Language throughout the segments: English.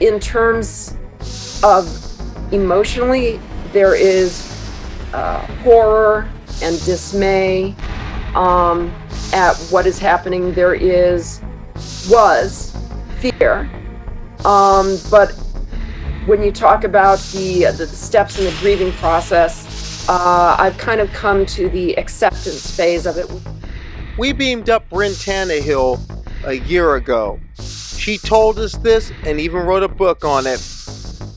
in terms of emotionally, there is uh, horror and dismay um, at what is happening. There is, was fear. Um, but when you talk about the, the steps in the grieving process, uh, I've kind of come to the acceptance phase of it. We beamed up Bryn Tannehill a year ago. She told us this and even wrote a book on it.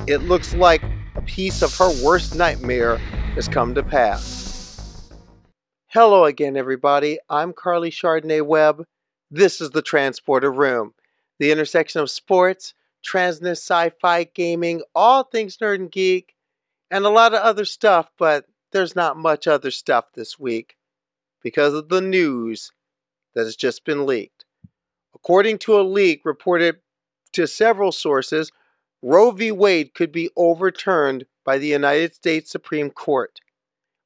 It looks like a piece of her worst nightmare has come to pass. Hello again, everybody. I'm Carly Chardonnay Webb. This is the Transporter Room, the intersection of sports, transness, sci fi, gaming, all things nerd and geek, and a lot of other stuff, but there's not much other stuff this week because of the news that has just been leaked. According to a leak reported to several sources, Roe v. Wade could be overturned by the United States Supreme Court.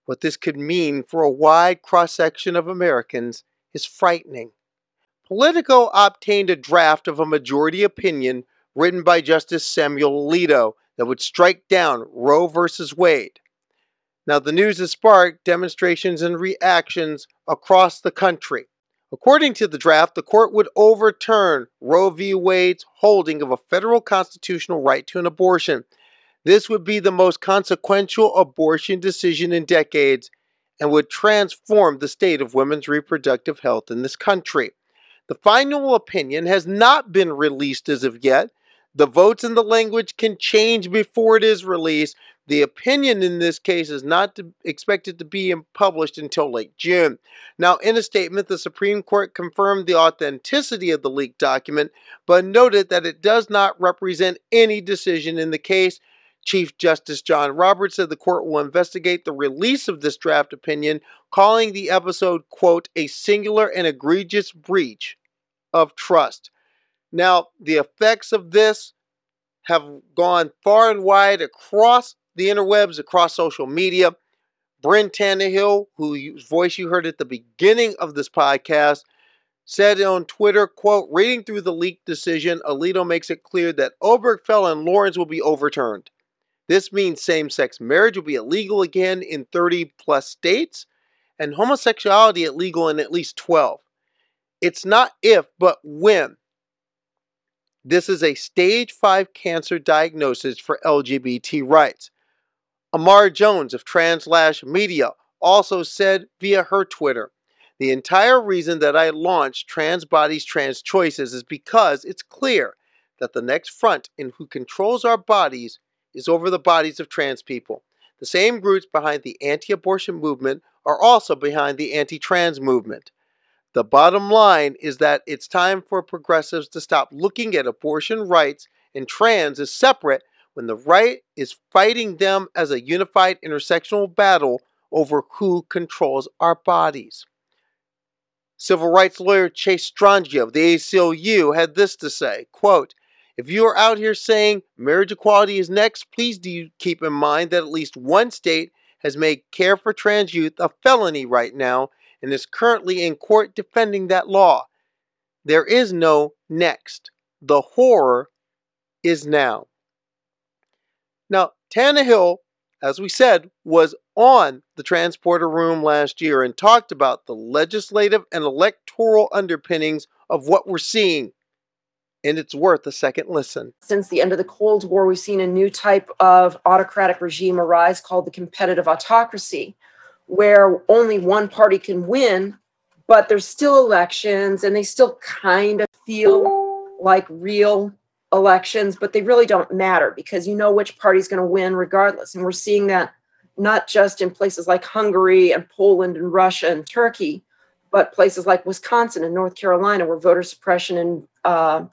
What this could mean for a wide cross section of Americans is frightening. Politico obtained a draft of a majority opinion written by Justice Samuel Alito that would strike down Roe v. Wade. Now, the news has sparked demonstrations and reactions across the country. According to the draft, the court would overturn Roe v. Wade's holding of a federal constitutional right to an abortion. This would be the most consequential abortion decision in decades and would transform the state of women's reproductive health in this country. The final opinion has not been released as of yet. The votes and the language can change before it is released, the opinion in this case is not to, expected to be published until late June. Now, in a statement, the Supreme Court confirmed the authenticity of the leaked document, but noted that it does not represent any decision in the case. Chief Justice John Roberts said the court will investigate the release of this draft opinion, calling the episode, quote, a singular and egregious breach of trust. Now, the effects of this have gone far and wide across the interwebs, across social media. Bryn Tannehill, whose voice you heard at the beginning of this podcast, said on Twitter, quote, reading through the leaked decision, Alito makes it clear that Obergefell and Lawrence will be overturned. This means same sex marriage will be illegal again in 30 plus states and homosexuality illegal in at least 12. It's not if, but when. This is a stage 5 cancer diagnosis for LGBT rights. Imara Jones of Translash Media also said via her Twitter, the entire reason that I launched Trans Bodies, Trans Choices is because it's clear that the next front in who controls our bodies is over the bodies of trans people. The same groups behind the anti abortion movement are also behind the anti trans movement. The bottom line is that it's time for progressives to stop looking at abortion rights and trans as separate when the right is fighting them as a unified intersectional battle over who controls our bodies. Civil rights lawyer Chase Strangio of the ACLU had this to say, quote, if you are out here saying marriage equality is next, please do keep in mind that at least one state has made care for trans youth a felony right now and is currently in court defending that law. There is no next. The horror is now. Now, Tannehill, as we said, was on the transporter room last year and talked about the legislative and electoral underpinnings of what we're seeing. And it's worth a second listen. Since the end of the Cold War, we've seen a new type of autocratic regime arise called the competitive autocracy, where only one party can win, but there's still elections and they still kind of feel like real elections, but they really don't matter because you know which party's going to win regardless. And we're seeing that not just in places like Hungary and Poland and Russia and Turkey, but places like Wisconsin and North Carolina, where voter suppression and uh,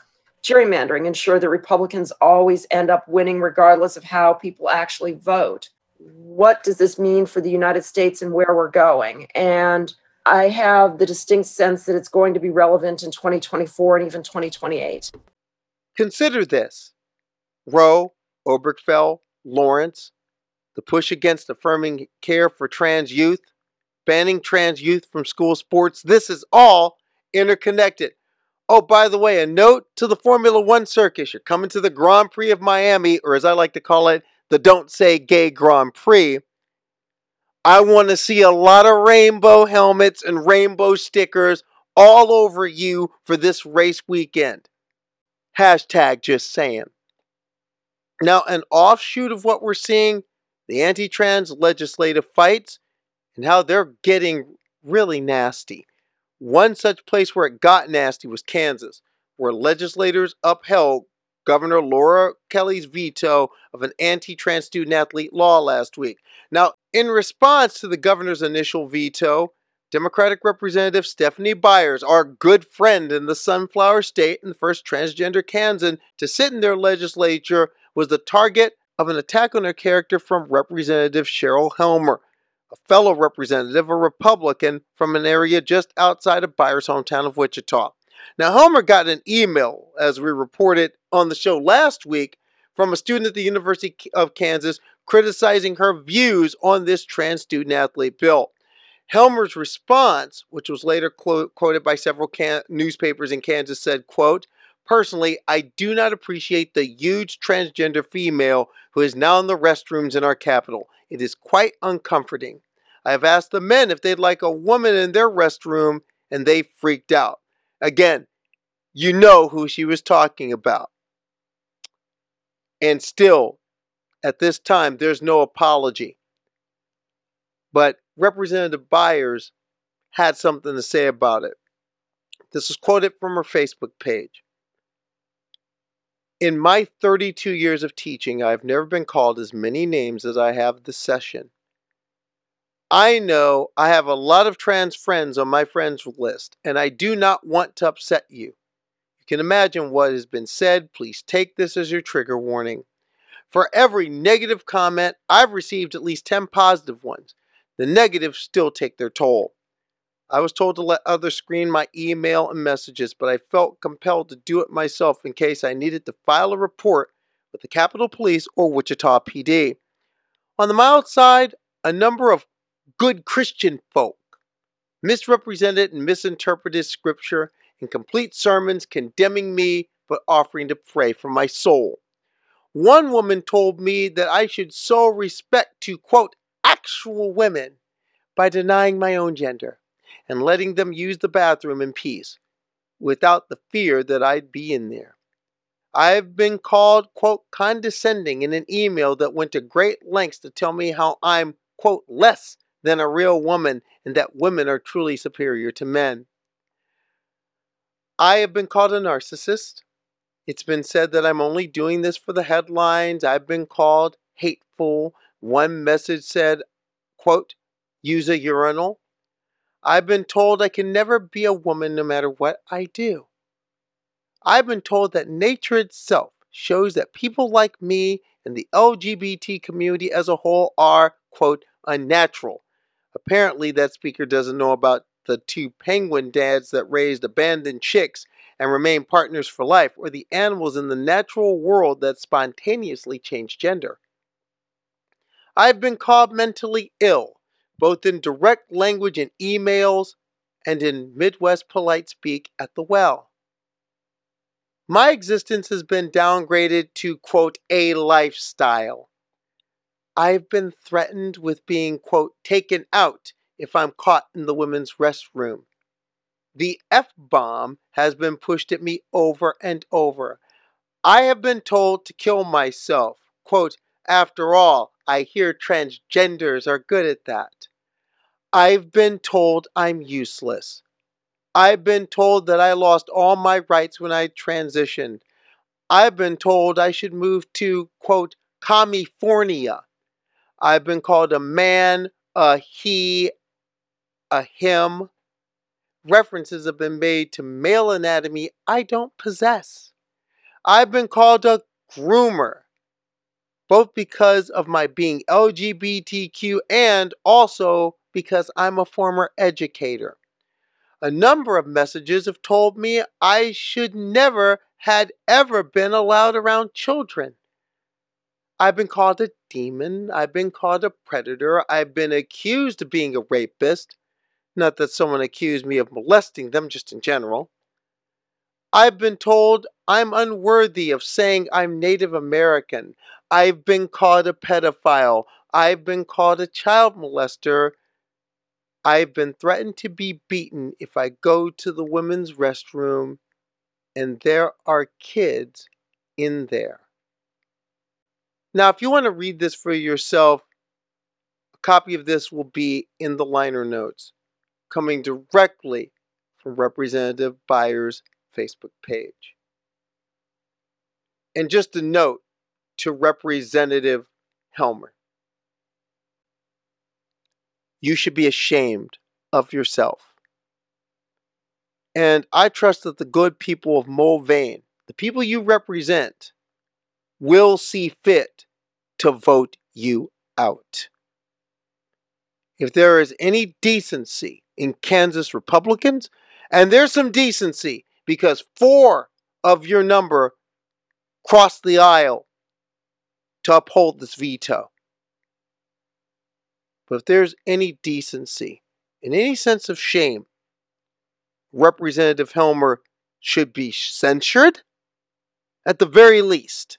gerrymandering ensure that Republicans always end up winning regardless of how people actually vote. What does this mean for the United States and where we're going? And I have the distinct sense that it's going to be relevant in 2024 and even 2028. Consider this Roe, Obergefell, Lawrence, the push against affirming care for trans youth, banning trans youth from school sports. This is all interconnected. Oh, by the way, a note to the Formula One circus. You're coming to the Grand Prix of Miami, or as I like to call it, the Don't Say Gay Grand Prix. I want to see a lot of rainbow helmets and rainbow stickers all over you for this race weekend. Hashtag just saying. Now, an offshoot of what we're seeing the anti trans legislative fights and how they're getting really nasty. One such place where it got nasty was Kansas, where legislators upheld Governor Laura Kelly's veto of an anti trans student athlete law last week. Now, in response to the governor's initial veto, Democratic Representative Stephanie Byers, our good friend in the Sunflower State and the first transgender Kansan to sit in their legislature, was the target of an attack on her character from Representative Cheryl Helmer, a fellow representative, a Republican from an area just outside of Byers' hometown of Wichita. Now, Helmer got an email, as we reported on the show last week, from a student at the University of Kansas criticizing her views on this trans student athlete bill. Helmer's response, which was later quoted by several can- newspapers in Kansas, said, quote, Personally, I do not appreciate the huge transgender female who is now in the restrooms in our capital. It is quite uncomforting. I have asked the men if they'd like a woman in their restroom, and they freaked out. Again, you know who she was talking about. And still, at this time, there's no apology. But Representative Byers had something to say about it. This is quoted from her Facebook page. In my 32 years of teaching, I've never been called as many names as I have this session. I know I have a lot of trans friends on my friends list, and I do not want to upset you. You can imagine what has been said. Please take this as your trigger warning. For every negative comment, I've received at least 10 positive ones. The negatives still take their toll. I was told to let others screen my email and messages, but I felt compelled to do it myself in case I needed to file a report with the Capitol Police or Wichita PD. On the mild side, a number of good Christian folk misrepresented and misinterpreted scripture in complete sermons condemning me but offering to pray for my soul. One woman told me that I should show respect to, quote, actual women by denying my own gender and letting them use the bathroom in peace without the fear that I'd be in there. I've been called, quote, condescending in an email that went to great lengths to tell me how I'm, quote, less than a real woman and that women are truly superior to men. I have been called a narcissist. It's been said that I'm only doing this for the headlines. I've been called hateful. One message said, quote, use a urinal. I've been told I can never be a woman no matter what I do. I've been told that nature itself shows that people like me and the LGBT community as a whole are, quote, unnatural. Apparently, that speaker doesn't know about the two penguin dads that raised abandoned chicks and remain partners for life, or the animals in the natural world that spontaneously change gender. I've been called mentally ill both in direct language in emails and in Midwest polite speak at the well. My existence has been downgraded to, quote, a lifestyle. I've been threatened with being, quote, taken out if I'm caught in the women's restroom. The F bomb has been pushed at me over and over. I have been told to kill myself. Quote, after all, I hear transgenders are good at that. I've been told I'm useless. I've been told that I lost all my rights when I transitioned. I've been told I should move to, quote, California. I've been called a man, a he, a him. References have been made to male anatomy I don't possess. I've been called a groomer, both because of my being LGBTQ and also because I'm a former educator. A number of messages have told me I should never had ever been allowed around children. I've been called a demon, I've been called a predator, I've been accused of being a rapist. Not that someone accused me of molesting them, just in general. I've been told I'm unworthy of saying I'm Native American. I've been called a pedophile. I've been called a child molester. I've been threatened to be beaten if I go to the women's restroom and there are kids in there. Now, if you want to read this for yourself, a copy of this will be in the liner notes, coming directly from Representative Byers' Facebook page. And just a note to Representative Helmer you should be ashamed of yourself. And I trust that the good people of Mulvane, the people you represent, will see fit to vote you out. If there is any decency in Kansas Republicans, and there's some decency because four of your number crossed the aisle to uphold this veto. But if there's any decency and any sense of shame, Representative Helmer should be censured at the very least.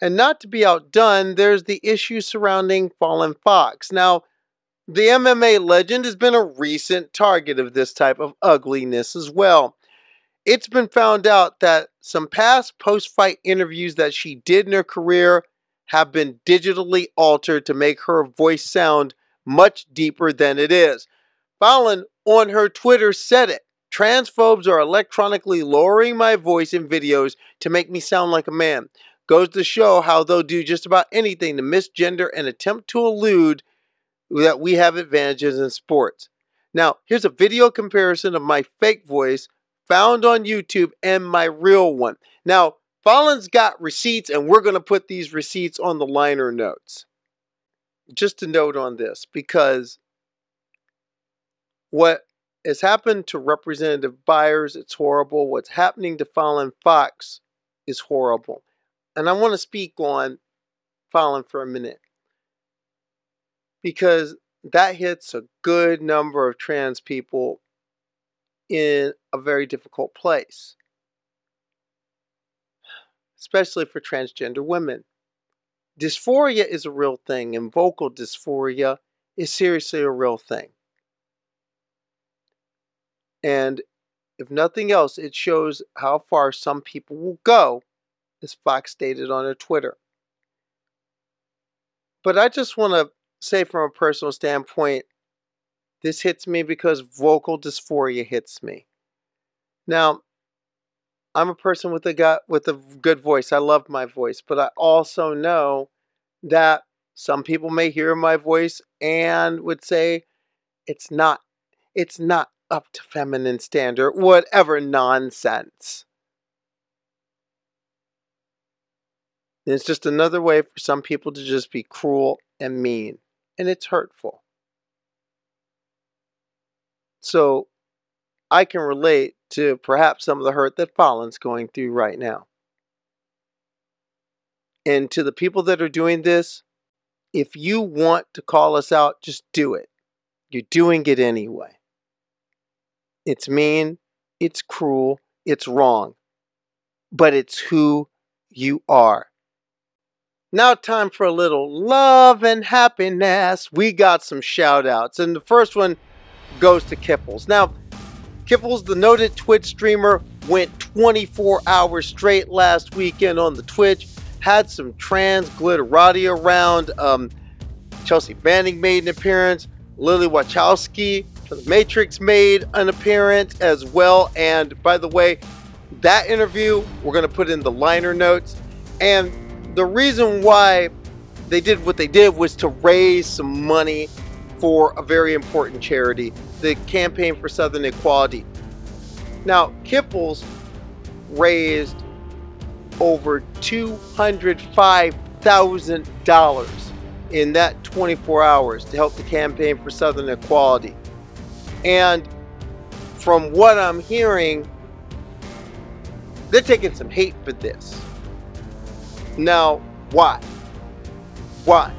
And not to be outdone, there's the issue surrounding Fallon Fox. Now, the MMA legend has been a recent target of this type of ugliness as well. It's been found out that some past post fight interviews that she did in her career have been digitally altered to make her voice sound much deeper than it is. Fallon on her Twitter said it. Transphobes are electronically lowering my voice in videos to make me sound like a man. Goes to show how they'll do just about anything to misgender and attempt to elude that we have advantages in sports. Now, here's a video comparison of my fake voice found on YouTube and my real one. Now, Fallon's got receipts, and we're going to put these receipts on the liner notes. Just a note on this, because what has happened to Representative Byers, it's horrible. What's happening to Fallon Fox is horrible. And I want to speak on Fallon for a minute because that hits a good number of trans people in a very difficult place especially for transgender women. Dysphoria is a real thing, and vocal dysphoria is seriously a real thing. And if nothing else, it shows how far some people will go, as Fox stated on her Twitter. But I just want to say, from a personal standpoint, this hits me because vocal dysphoria hits me. Now, I'm a person with a gut with a good voice. I love my voice, but I also know that some people may hear my voice and would say it's not it's not up to feminine standard, whatever nonsense. It's just another way for some people to just be cruel and mean, and it's hurtful. So I can relate to perhaps some of the hurt that Fallon's going through right now. And to the people that are doing this, if you want to call us out, just do it. You're doing it anyway. It's mean, it's cruel, it's wrong, but it's who you are. Now, time for a little love and happiness. We got some shout outs, and the first one goes to Kiffles. Now, Kiffles, the noted Twitch streamer, went 24 hours straight last weekend on the Twitch. Had some trans glitterati around. Um, Chelsea Manning made an appearance. Lily Wachowski from The Matrix made an appearance as well. And by the way, that interview we're going to put in the liner notes. And the reason why they did what they did was to raise some money for a very important charity, the Campaign for Southern Equality. Now, Kiffles raised over $205,000 in that 24 hours to help the Campaign for Southern Equality. And from what I'm hearing, they're taking some hate for this. Now, why? Why?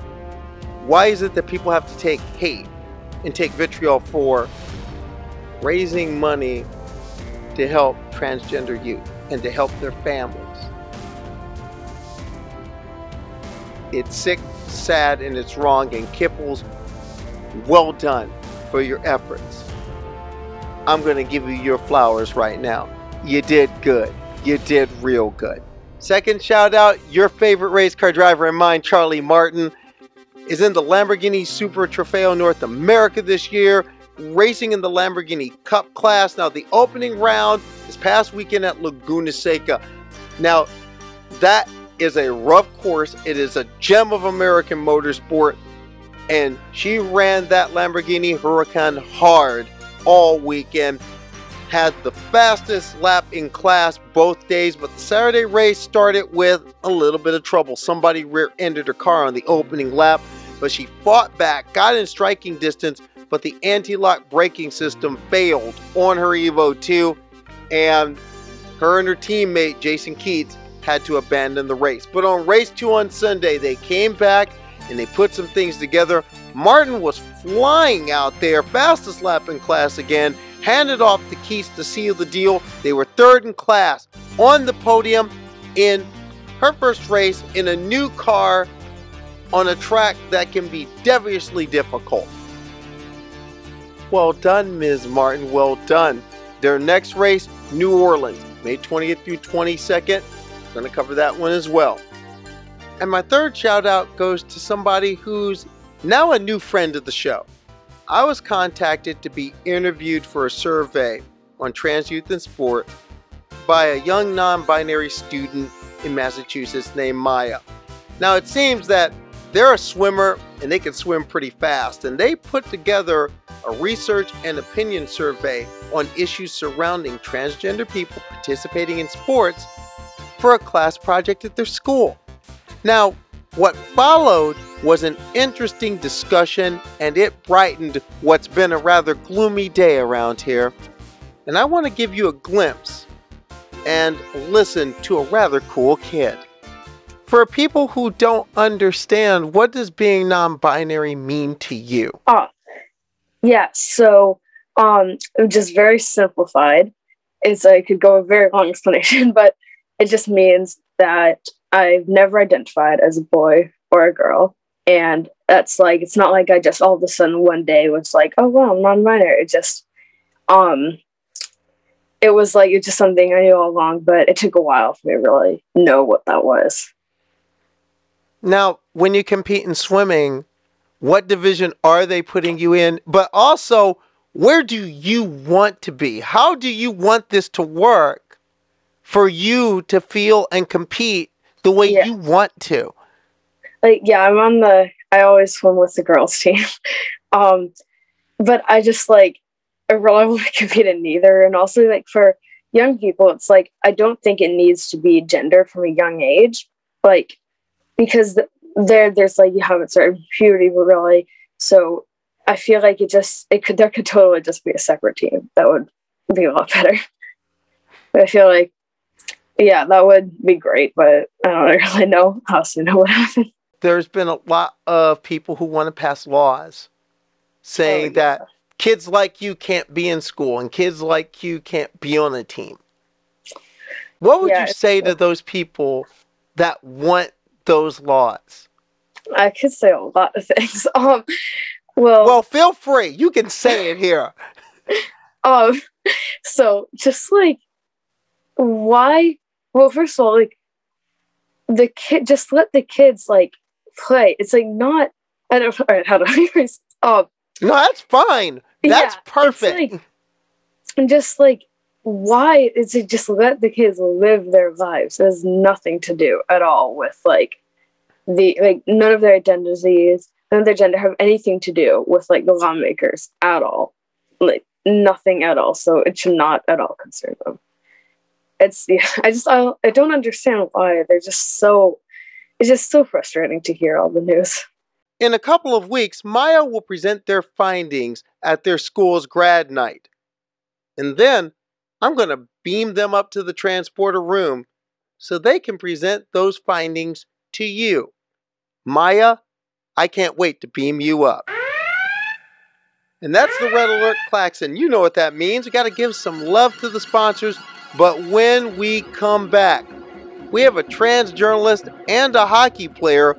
Why is it that people have to take hate and take vitriol for raising money to help transgender youth and to help their families. It's sick, sad, and it's wrong. And Kiffles well done for your efforts. I'm going to give you your flowers right now. You did good. You did real good. Second shout out, your favorite race car driver and mine, Charlie Martin, is in the Lamborghini Super Trofeo North America this year, racing in the Lamborghini Cup class. Now, the opening round this past weekend at Laguna Seca. Now, that is a rough course. It is a gem of American motorsport. And she ran that Lamborghini Huracan hard all weekend. Had the fastest lap in class both days, but the Saturday race started with a little bit of trouble. Somebody rear ended her car on the opening lap, but she fought back, got in striking distance, but the anti lock braking system failed on her Evo 2, and her and her teammate Jason Keats had to abandon the race. But on race two on Sunday, they came back and they put some things together. Martin was flying out there, fastest lap in class again, handed off the keys to seal the deal. They were third in class on the podium in her first race in a new car on a track that can be devilishly difficult. Well done, Ms. Martin. Well done. Their next race, New Orleans, May 20th through 22nd. Going to cover that one as well. And my third shout out goes to somebody who's now a new friend of the show. I was contacted to be interviewed for a survey on trans youth and sport by a young non binary student in Massachusetts named Maya. Now, it seems that they're a swimmer and they can swim pretty fast, and they put together a research and opinion survey on issues surrounding transgender people participating in sports for a class project at their school. Now, what followed was an interesting discussion and it brightened what's been a rather gloomy day around here. And I want to give you a glimpse and listen to a rather cool kid. For people who don't understand, what does being non binary mean to you? Oh, yeah. So, um, just very simplified. It's I could go a very long explanation, but it just means that I've never identified as a boy or a girl. And that's like, it's not like I just all of a sudden one day was like, oh, well, I'm non binary. It just, um, it was like, it's just something I knew all along, but it took a while for me to really know what that was. Now, when you compete in swimming, what division are they putting you in? But also, where do you want to be? How do you want this to work for you to feel and compete the way Yeah. you want to? like yeah i'm on the i always swim with the girls team um but i just like i really want to compete in neither and also like for young people it's like i don't think it needs to be gender from a young age like because there there's like you haven't started puberty really so i feel like it just it could there could totally just be a separate team that would be a lot better but i feel like yeah that would be great but i don't really know how soon it would happen There's been a lot of people who want to pass laws saying Oh, yeah. that kids like you can't be in school and kids like you can't be on a team. What would Yeah, you say to those people that want those laws? I could say a lot of things. Um, well, Well, feel free. You can say it here. um, so just like, why? Well, first of all, like the kid, just let the kids like play. It's like not. I don't. All right, how do I? Um, No, that's fine. Yeah, That's it's perfect. like- and just like, why is it just let the kids live their lives? It has nothing to do at all with like the like none of their identities, none of their gender have anything to do with like the lawmakers at all. Like nothing at all. So it should not at all concern them. It's yeah, I just I, I don't understand why they're just so it's just so frustrating to hear all the news. In a couple of weeks, Maya will present their findings at their school's grad night. And then I'm going to beam them up to the transporter room so they can present those findings to you. Maya, I can't wait to beam you up. And that's the Red Alert Klaxon. You know what that means. We got to give some love to the sponsors. But when we come back, we have a trans journalist and a hockey player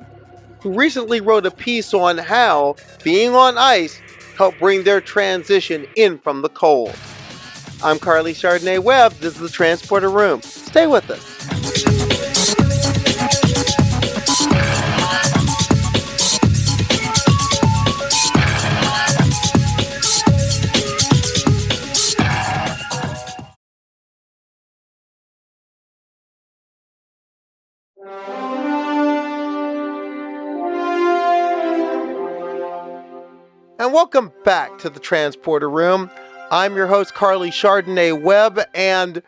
who recently wrote a piece on how being on ice helped bring their transition in from the cold. I'm Carly Chardonnay Webb. This is the Transporter Room. Stay with us. And welcome back to the Transporter Room. I'm your host, Carly Chardonnay Webb, and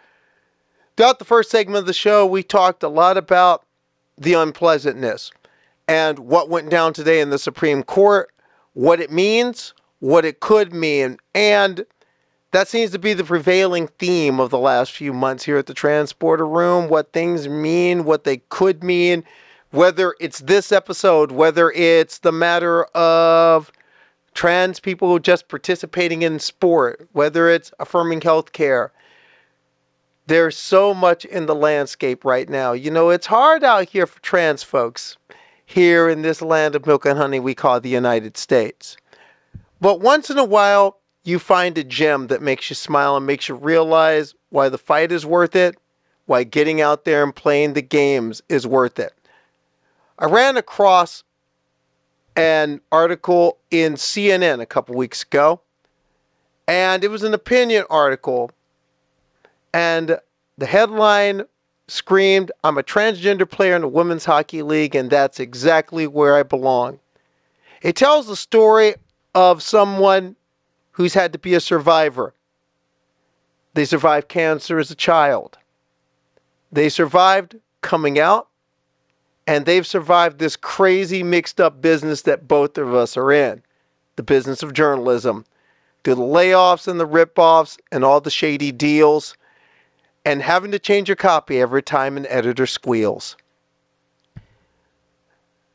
throughout the first segment of the show, we talked a lot about the unpleasantness and what went down today in the Supreme Court, what it means, what it could mean, and that seems to be the prevailing theme of the last few months here at the Transporter Room what things mean, what they could mean, whether it's this episode, whether it's the matter of trans people just participating in sport, whether it's affirming healthcare. There's so much in the landscape right now. You know, it's hard out here for trans folks here in this land of milk and honey we call the United States. But once in a while, you find a gem that makes you smile and makes you realize why the fight is worth it, why getting out there and playing the games is worth it. I ran across an article in CNN a couple weeks ago, and it was an opinion article. And the headline screamed, I'm a transgender player in the Women's Hockey League, and that's exactly where I belong. It tells the story of someone who's had to be a survivor. They survived cancer as a child, they survived coming out, and they've survived this crazy mixed up business that both of us are in. The business of journalism through the layoffs and the rip-offs and all the shady deals and having to change your copy every time an editor squeals.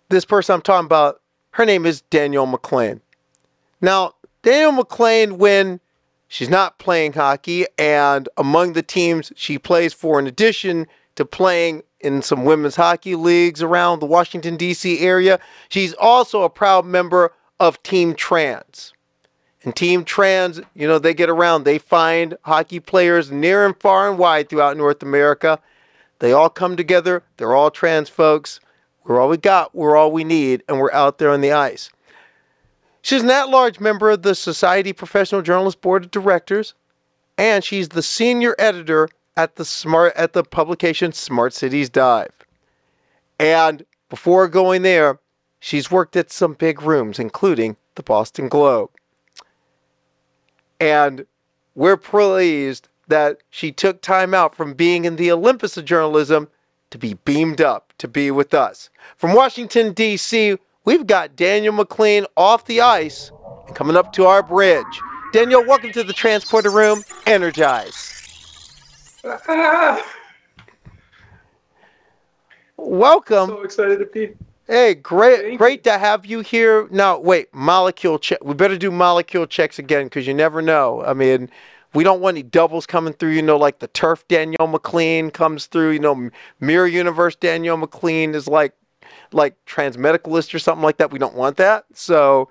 This person i'm talking about her name is danielle mclean. Now danielle mclean when she's not playing hockey and among the teams she plays for in addition to playing in some women's hockey leagues around the Washington, D.C. area. She's also a proud member of Team Trans. And Team Trans, you know, they get around, they find hockey players near and far and wide throughout North America. They all come together, they're all trans folks. We're all we got, we're all we need, and we're out there on the ice. She's an at large member of the Society Professional Journalists Board of Directors, and she's the senior editor at the smart at the publication Smart Cities Dive. And before going there, she's worked at some big rooms, including the Boston Globe. And we're pleased that she took time out from being in the Olympus of journalism to be beamed up to be with us. From Washington, D.C., we've got Danielle McLean off the ice and coming up to our bridge. Danielle, welcome to the transporter room. Energize. Welcome. so excited to be. Hey, great, Thank great to have you here. Now, wait, molecule check. We better do molecule checks again because you never know. I mean, we don't want any doubles coming through. You know, like the turf Danielle McLean comes through. You know, Mirror Universe Danielle McLean is like, like transmedicalist or something like that. We don't want that. So,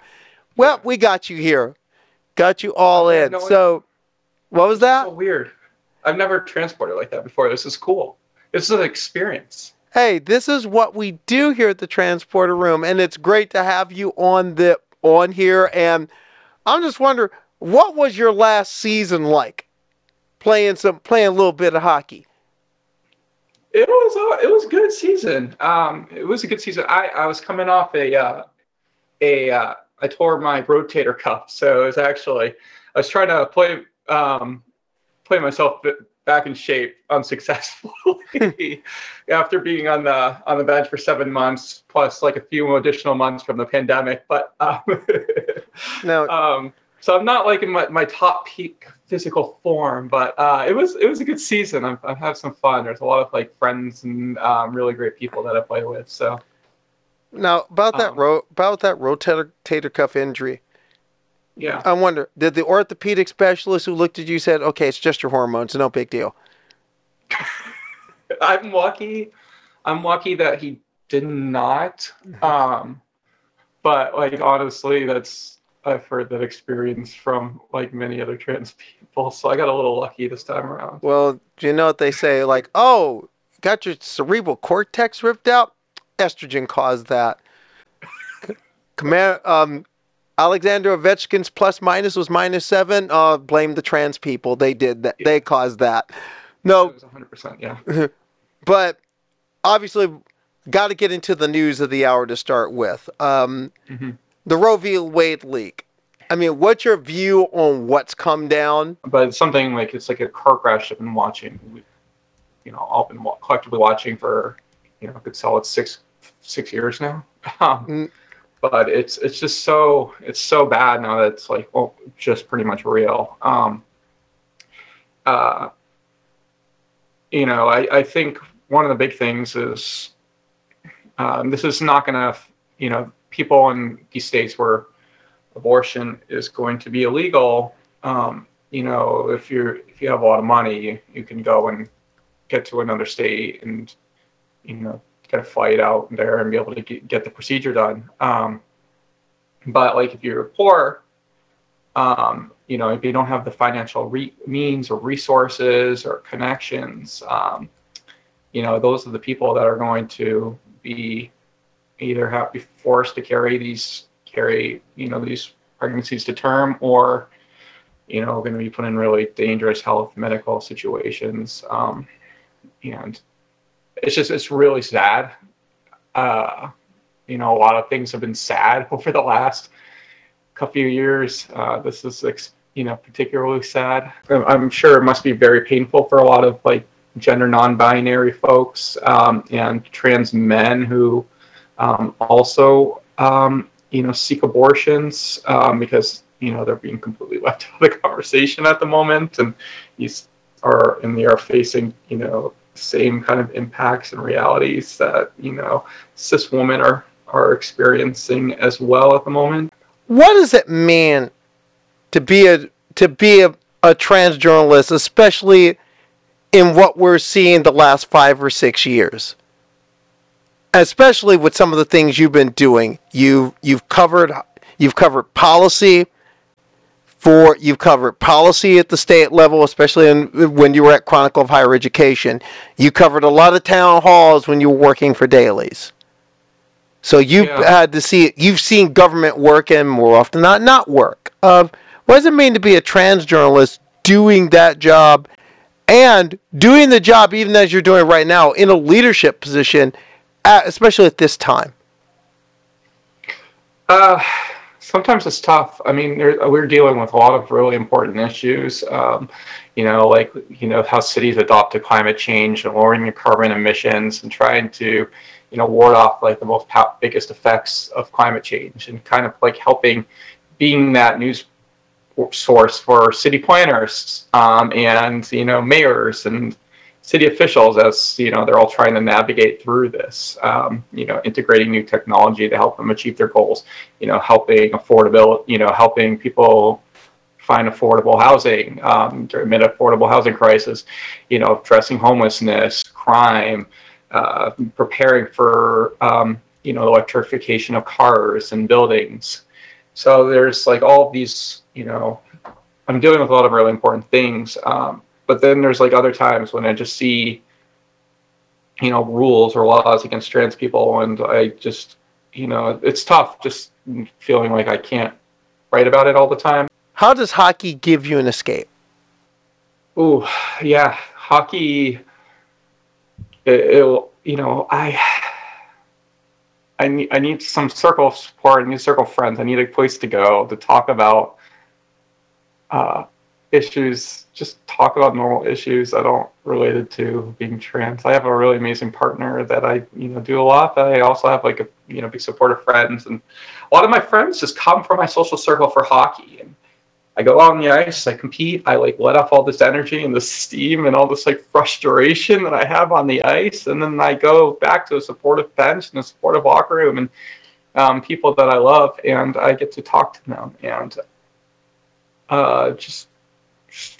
well, we got you here. Got you all in. no, so, what was that? So weird. I've never transported like that before. This is cool. This is an experience. hey, this is what we do here at the transporter room, and it's great to have you on the on here. And I'm just wondering, what was your last season like? Playing some, playing a little bit of hockey. It was uh, it was a good season. Um, it was a good season. I, I was coming off a uh, a uh, I tore my rotator cuff, so it was actually I was trying to play um, play myself back in shape unsuccessfully after being on the on the bench for seven months plus like a few additional months from the pandemic. But um, Now, um, so I'm not like in my, my top peak physical form, but uh, it was it was a good season. I've, I've had some fun. There's a lot of like friends and um, really great people that I play with. So now about that um, ro- about that rotator cuff injury. Yeah. I wonder, did the orthopedic specialist who looked at you said, "Okay, it's just your hormones, no big deal." I'm lucky. I'm lucky that he did not. Um, but like honestly, that's I've heard that experience from like many other trans people. So I got a little lucky this time around. Well, do you know what they say? Like, oh, got your cerebral cortex ripped out? Estrogen caused that. Command, um, Alexander Ovechkin's plus minus was minus seven. Uh, blame the trans people. They did that. They caused that. No, It was 100%. Yeah. but obviously, got to get into the news of the hour to start with. Um, hmm the Roe v. Wade leak. I mean, what's your view on what's come down? But it's something like it's like a car crash I've been watching. We- You know, all been collectively watching for you know a good solid six six years now. Um, Mm. But it's it's just so it's so bad now that it's like well just pretty much real. Um, uh, you know, I, I think one of the big things is um, this is not to, you know, people in these states where abortion is going to be illegal. Um, you know, if you're if you have a lot of money, you, you can go and get to another state and you know get a flight out there and be able to get, get the procedure done. Um, but like if you're poor, um, you know, if you don't have the financial re- means or resources or connections, um, you know, those are the people that are going to be either have be forced to carry these carry you know these pregnancies to term or you know going to be put in really dangerous health medical situations um, and it's just it's really sad. Uh, you know a lot of things have been sad over the last couple of years. Uh, this is you know particularly sad. I'm- sure it must be very painful for a lot of like gender non-binary folks um, and trans men who um, also um, you know seek abortions um, because you know they're being completely left out of the conversation at the moment and these are and they are facing you know same kind of impacts and realities that you know cis women are are experiencing as well at the moment What does it mean to be a to be a, a trans journalist, especially in what we're seeing the last five or six years? Especially with some of the things you've been doing. You you've covered you've covered policy for you've covered policy at the state level, especially in, when you were at Chronicle of Higher Education. You covered a lot of town halls when you were working for dailies. So you've Yeah. had to see you've seen government work and more often not not work. Uh, what does it mean to be a trans journalist doing that job and doing the job even as you're doing right now in a leadership position, at, especially at this time? Uh, sometimes it's tough. I mean, we're dealing with a lot of really important issues. Um, you know, like you know how cities adopt to climate change and lowering carbon emissions and trying to, you know, ward off like the most pow- biggest effects of climate change and kind of like helping being that news source for city planners um, and you know mayors and city officials as you know they're all trying to navigate through this um, you know integrating new technology to help them achieve their goals you know helping affordability you know helping people find affordable housing um, amid affordable housing crisis you know addressing homelessness crime uh, preparing for um, you know electrification of cars and buildings. So there's like all these you know i'm dealing with a lot of really important things um, but then there's like other times when i just see you know rules or laws against trans people and i just you know it's tough just feeling like i can't write about it all the time How does hockey give you an escape? Oh, yeah, hockey. It, it'll, you know, I, I need, I need some circle of support. I need circle friends. I need a place to go to talk about uh, issues. Just talk about normal issues that don't related to being trans. I have a really amazing partner that I, you know, do a lot. But I also have like a, you know, big supportive friends, and a lot of my friends just come from my social circle for hockey and. I go out on the ice, I compete, I like let off all this energy and this steam and all this like frustration that I have on the ice, and then I go back to a supportive bench and a supportive locker room and um, people that I love, and I get to talk to them. And uh, just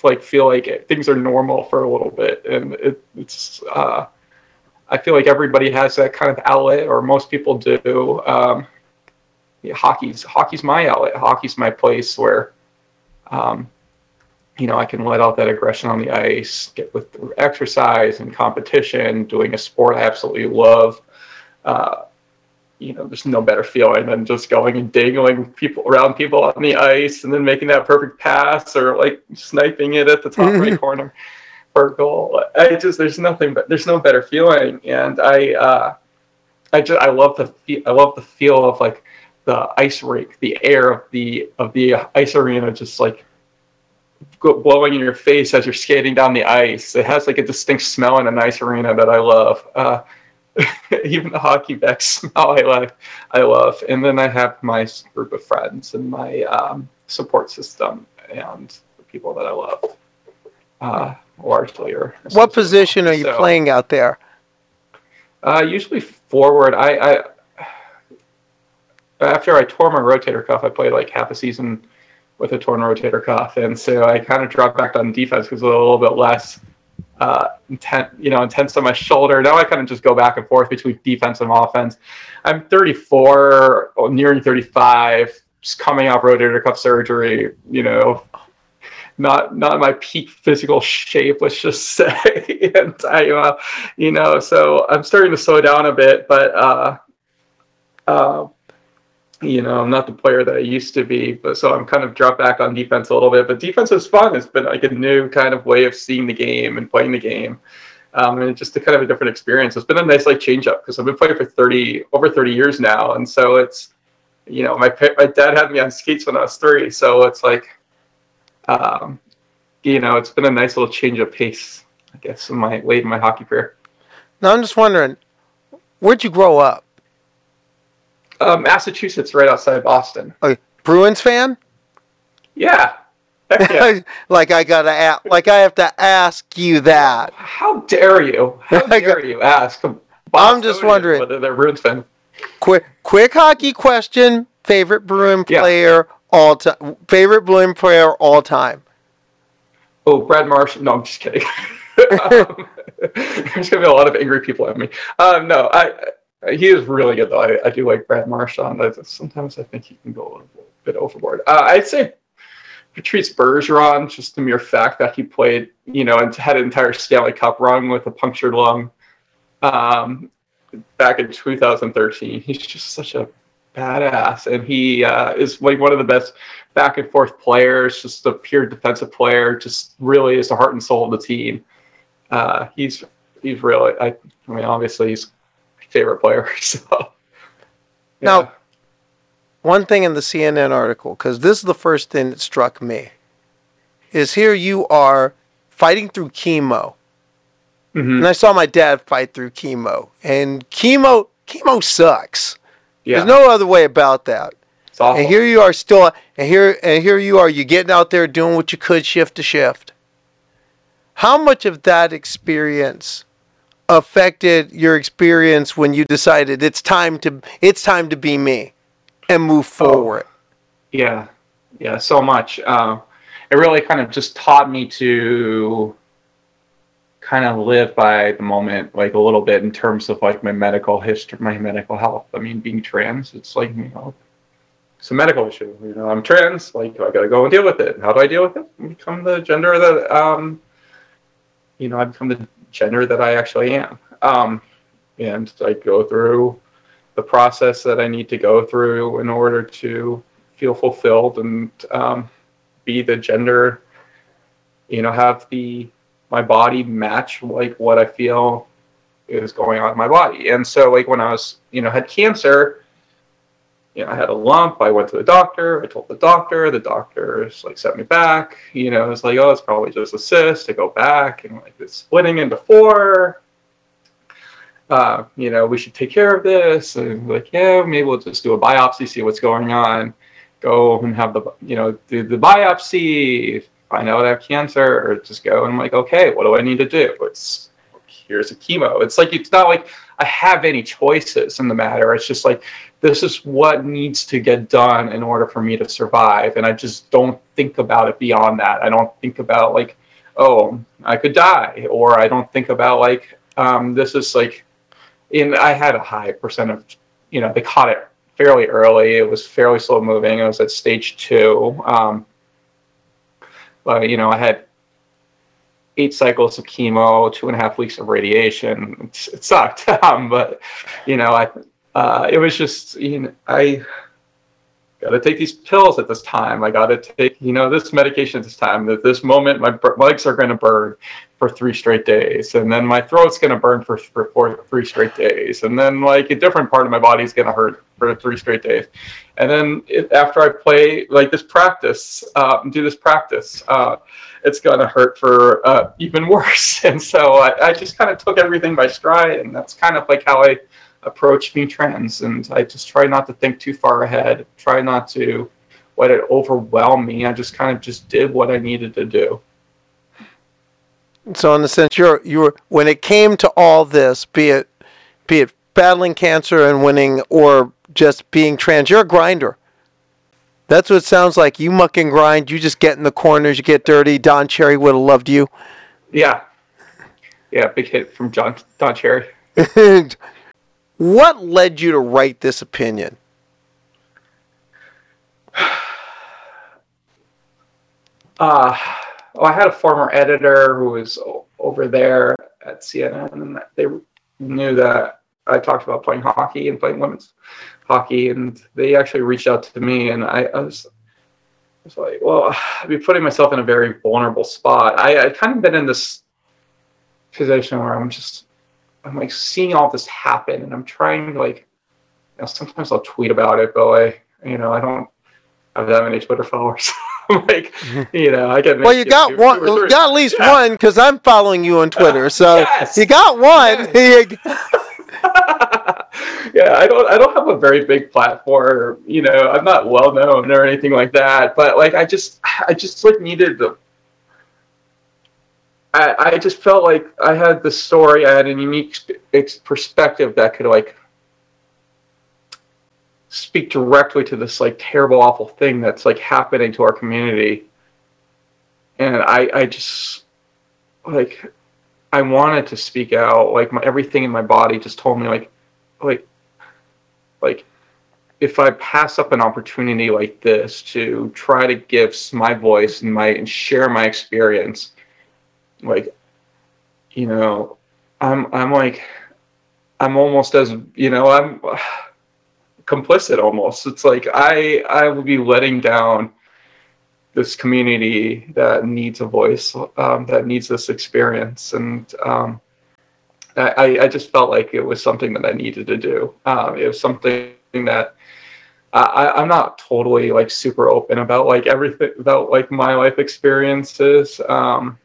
like feel like it, things are normal for a little bit, and it, it's. Uh, I feel like everybody has that kind of outlet, or most people do. Um, yeah, hockey's hockey's my outlet. Hockey's my place where, um, you know, I can let out that aggression on the ice, get with exercise and competition, doing a sport I absolutely love. Uh, you know, there's no better feeling than just going and dangling people around people on the ice and then making that perfect pass or like sniping it at the top right corner for a goal. I just there's nothing but there's no better feeling, and I uh, I just I love the fe- I love the feel of like the ice rink, the air of the of the ice arena, just like blowing in your face as you're skating down the ice. It has like a distinct smell in an ice arena that I love. Uh, even the hockey back smell I like, I love. And then I have my group of friends and my um, support system and the people that I love. Uh, largely, or What position are you So, playing out there? Uh, usually forward. I, I after I tore my rotator cuff, I played like half a season with a torn rotator cuff, and so I kind of dropped back on defense because it was a little bit less uh, intent, you know, intense on my shoulder. Now I kind of just go back and forth between defense and offense. I'm 34, or nearing 35, just coming off rotator cuff surgery. You know, not not my peak physical shape, let's just say. and I, uh, you know, so I'm starting to slow down a bit, but uh, uh, you know, I'm not the player that I used to be. But so I'm kind of dropped back on defense a little bit. But defense is fun. It's been like a new kind of way of seeing the game and playing the game. Um, and just a kind of a different experience. It's been a nice like change up because I've been playing for 30 over 30 years now, and so it's you know my my dad had me on skates when I was three, so it's like um, you know, it's been a nice little change of pace, I guess, in my late in my hockey career. Now I'm just wondering, where'd you grow up? Uh, Massachusetts, right outside Boston. Bruins fan? Yeah. Yeah. like I gotta ask, like I have to ask you that. How dare you? How dare you ask? I'm just wondering. whether they're Bruins fan. Quick, quick hockey question: Favorite Bruin Yeah. player all time? Favorite Bruin player all time? Oh, Brad Marchand. No, I'm just kidding. um, there's gonna be a lot of angry people at me. Um, no, I. He is really good though. I, I do like Brad Marchand. I- Sometimes I think he can go a little bit overboard. Uh, I'd say Patrice Bergeron, just the mere fact that he played, you know, and had an entire Stanley Cup run with a punctured lung um, back in 2013. He's just such a badass, and he uh, is like one of the best back and forth players. Just a pure defensive player. Just really is the heart and soul of the team. Uh, he's he's really. I, I mean, obviously he's favorite player. So Now- One thing in the CNN article, because this is the first thing that struck me, is here you are fighting through chemo, Mhm. and I saw my dad fight through chemo, and chemo chemo sucks. yeah, There's no other way about that. it's awful. And here you are still, and here and here you are. You getting out there doing what you could shift to shift. How much of that experience affected your experience when you decided it's time to it's time to be me and move forward? Yeah, yeah, so much. Um, it really kind of just taught me to kind of live by the moment, like a little bit in terms of like my medical history, my medical health. I mean, being trans, it's like you know, it's a medical issue. You know, I'm trans. Like, I got to go and deal with it. How do I deal with it? I become the gender that, um, you know, I become the gender that I actually am. Um, and I go through the process that I need to go through in order to feel fulfilled and um, be the gender, you know, have the my body match like what I feel is going on in my body. And so, like when I was, you know, had cancer, you know, I had a lump. I went to the doctor. I told the doctor. The doctor like sent me back. You know, it's like, oh, it's probably just a cyst. I go back and like it's splitting into four uh, you know, we should take care of this. And like, yeah, maybe we'll just do a biopsy, see what's going on. Go and have the, you know, do the biopsy, find out I have cancer, or just go and I'm like, okay, what do I need to do? It's years of chemo. It's like it's not like I have any choices in the matter. It's just like this is what needs to get done in order for me to survive, and I just don't think about it beyond that. I don't think about like, oh, I could die, or I don't think about like um, this is like, in I had a high percent of, you know, they caught it fairly early. It was fairly slow moving. I was at stage two. Um, but you know, I had eight cycles of chemo, two and a half weeks of radiation. It's, it sucked, um, but you know, I uh, it was just you know I got to take these pills at this time. I got to take you know this medication at this time. At this moment, my legs are going to burn for three straight days, and then my throat's going to burn for, for for three straight days, and then like a different part of my body is going to hurt for three straight days. And then it, after I play like this practice, uh, do this practice, uh, it's going to hurt for uh, even worse. And so I, I just kind of took everything by stride, and that's kind of like how I approach being trans. And I just try not to think too far ahead, try not to let it overwhelm me. I just kind of just did what I needed to do. So in the sense you're you were when it came to all this, be it be it battling cancer and winning or just being trans, you're a grinder. That's what it sounds like. You muck and grind. You just get in the corners. You get dirty. Don Cherry would have loved you. Yeah, yeah, big hit from John Don Cherry. what led you to write this opinion? Uh, well, I had a former editor who was over there at CNN, and they knew that I talked about playing hockey and playing women's hockey, and they actually reached out to me, and I, I was, was like, well, I'd be putting myself in a very vulnerable spot. I, I kind of been in this position where I'm just, I'm like seeing all this happen, and I'm trying to like, you know, sometimes I'll tweet about it, but like, you know, I don't have that many Twitter followers. like, you know, I get. Well, you got two- one. two You got at least Yeah. one because I'm following you on Twitter. Uh, so Yes. you got one. yeah, I don't I don't have a very big platform, you know, I'm not well known or anything like that, but like I just I just like needed the I, I just felt like I had the story, I had a unique perspective that could like speak directly to this like terrible awful thing that's like happening to our community. And I I just like I wanted to speak out. Like my everything in my body just told me like like like if I pass up an opportunity like this to try to give my voice and my and share my experience, like you know, I'm I'm like I'm almost as you know I'm complicit almost. It's like I I will be letting down this community that needs a voice, um, that needs this experience, and um, I, I just felt like it was something that I needed to do. Um, it was something that I, I'm not totally like super open about like everything about like my life experiences, um,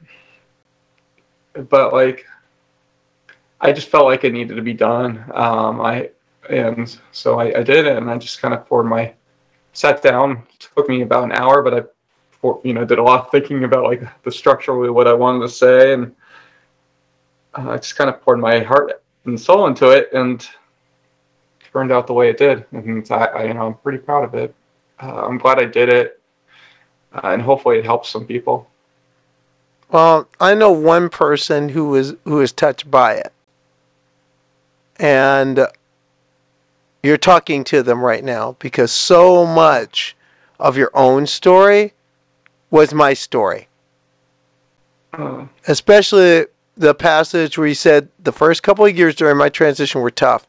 but like I just felt like it needed to be done. Um, I and so I, I did it, and I just kind of poured my sat down. It took me about an hour, but I you know, did a lot of thinking about like the structure of what I wanted to say, and uh, I just kind of poured my heart and soul into it, and turned out the way it did. And I, I you know, I'm pretty proud of it. Uh, I'm glad I did it, uh, and hopefully it helps some people. Well, I know one person who was who was touched by it, and you're talking to them right now because so much of your own story was my story, Uh, especially the passage where you said the first couple of years during my transition were tough.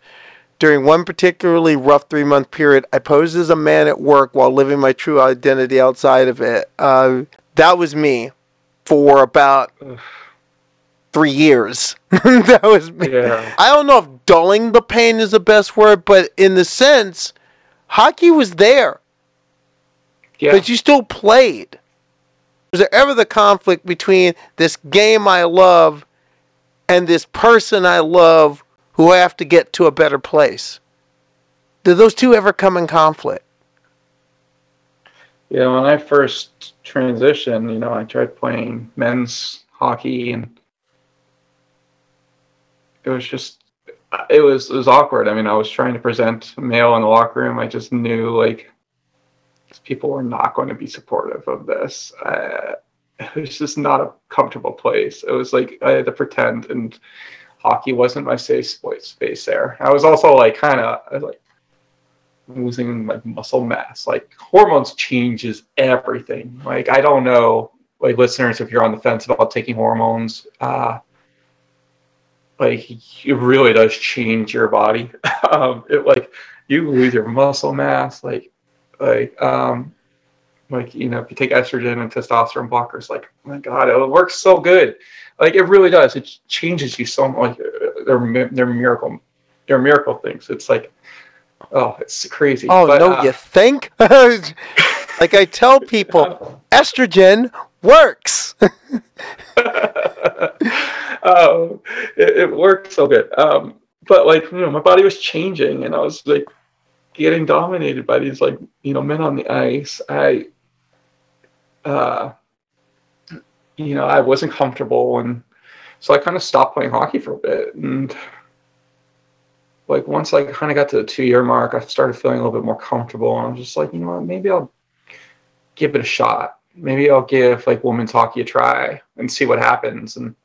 During one particularly rough three month period, I posed as a man at work while living my true identity outside of it. Uh, that was me for about three years. that was me. yeah, I don't know if dulling the pain is the best word, but in the sense, hockey was there, yeah, but you still played. Was there ever the conflict between this game I love and this person I love who I have to get to a better place? Did those two ever come in conflict? Yeah. When I first transitioned, you know, I tried playing men's hockey and it was just it was it was awkward. I mean, I was trying to present male in the locker room. I just knew like people were not going to be supportive of this. Uh, it was just not a comfortable place. It was like I had to pretend, and hockey wasn't my safe space there. I was also like kind of like losing like muscle mass. Like hormones changes everything. Like I don't know, like listeners, if you're on the fence about taking hormones, uh, like it really does change your body. um, it like you lose your muscle mass, like like um like you know if you take estrogen and testosterone blockers like oh my god it works so good like it really does it changes you so much they're they're miracle they're miracle things it's like oh it's crazy Oh But, no, uh, you think? like I tell people, estrogen works. oh, it, it worked so good. Um, but like, you know, my body was changing, and I was like getting dominated by these like, you know, men on the ice. I, uh, you know, I wasn't comfortable, and so I kind of stopped playing hockey for a bit. And like once I kind of got to the two-year mark, I started feeling a little bit more comfortable, and I was just like, you know what, maybe I'll give it a shot. Maybe I'll give like women's hockey a try and see what happens. And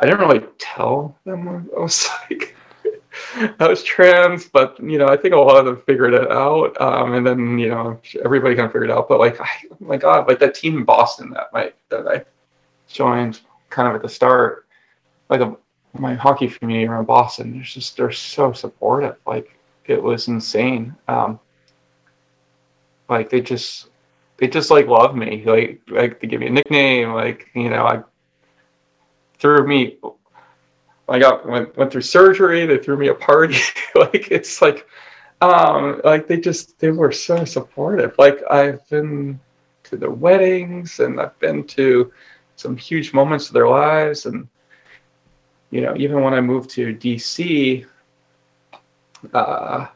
I didn't really tell them I was like I was trans, but you know, I think a lot of them figured it out. Um, and then you know, everybody kind of figured it out. But like, I, oh my God, like that team in Boston that my that I joined kind of at the start, like a, my hockey community around Boston. There's just they're so supportive. Like it was insane. Um, like they just they just like love me. Like like they give me a nickname. Like you know, I threw me. I got went went through surgery. They threw me a party. like it's like, um, like they just they were so supportive. Like I've been to their weddings and I've been to some huge moments of their lives and you know even when I moved to DC uh,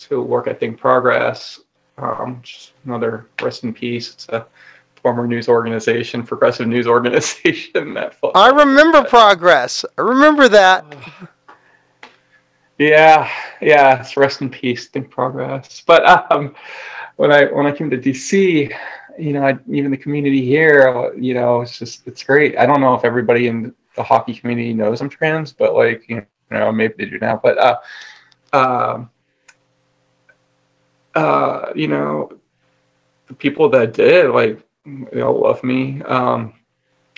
to work at Think Progress, um, just another rest in peace. It's a former news organization, progressive news organization. That I remember progress. I remember that. Yeah, yeah. It's rest in peace. Think progress. But um, when I when I came to DC, you know, I, even the community here, you know, it's just it's great. I don't know if everybody in the hockey community knows I'm trans, but like you know, maybe they do now. But uh, um, uh, you know, the people that did like you know love me. Um,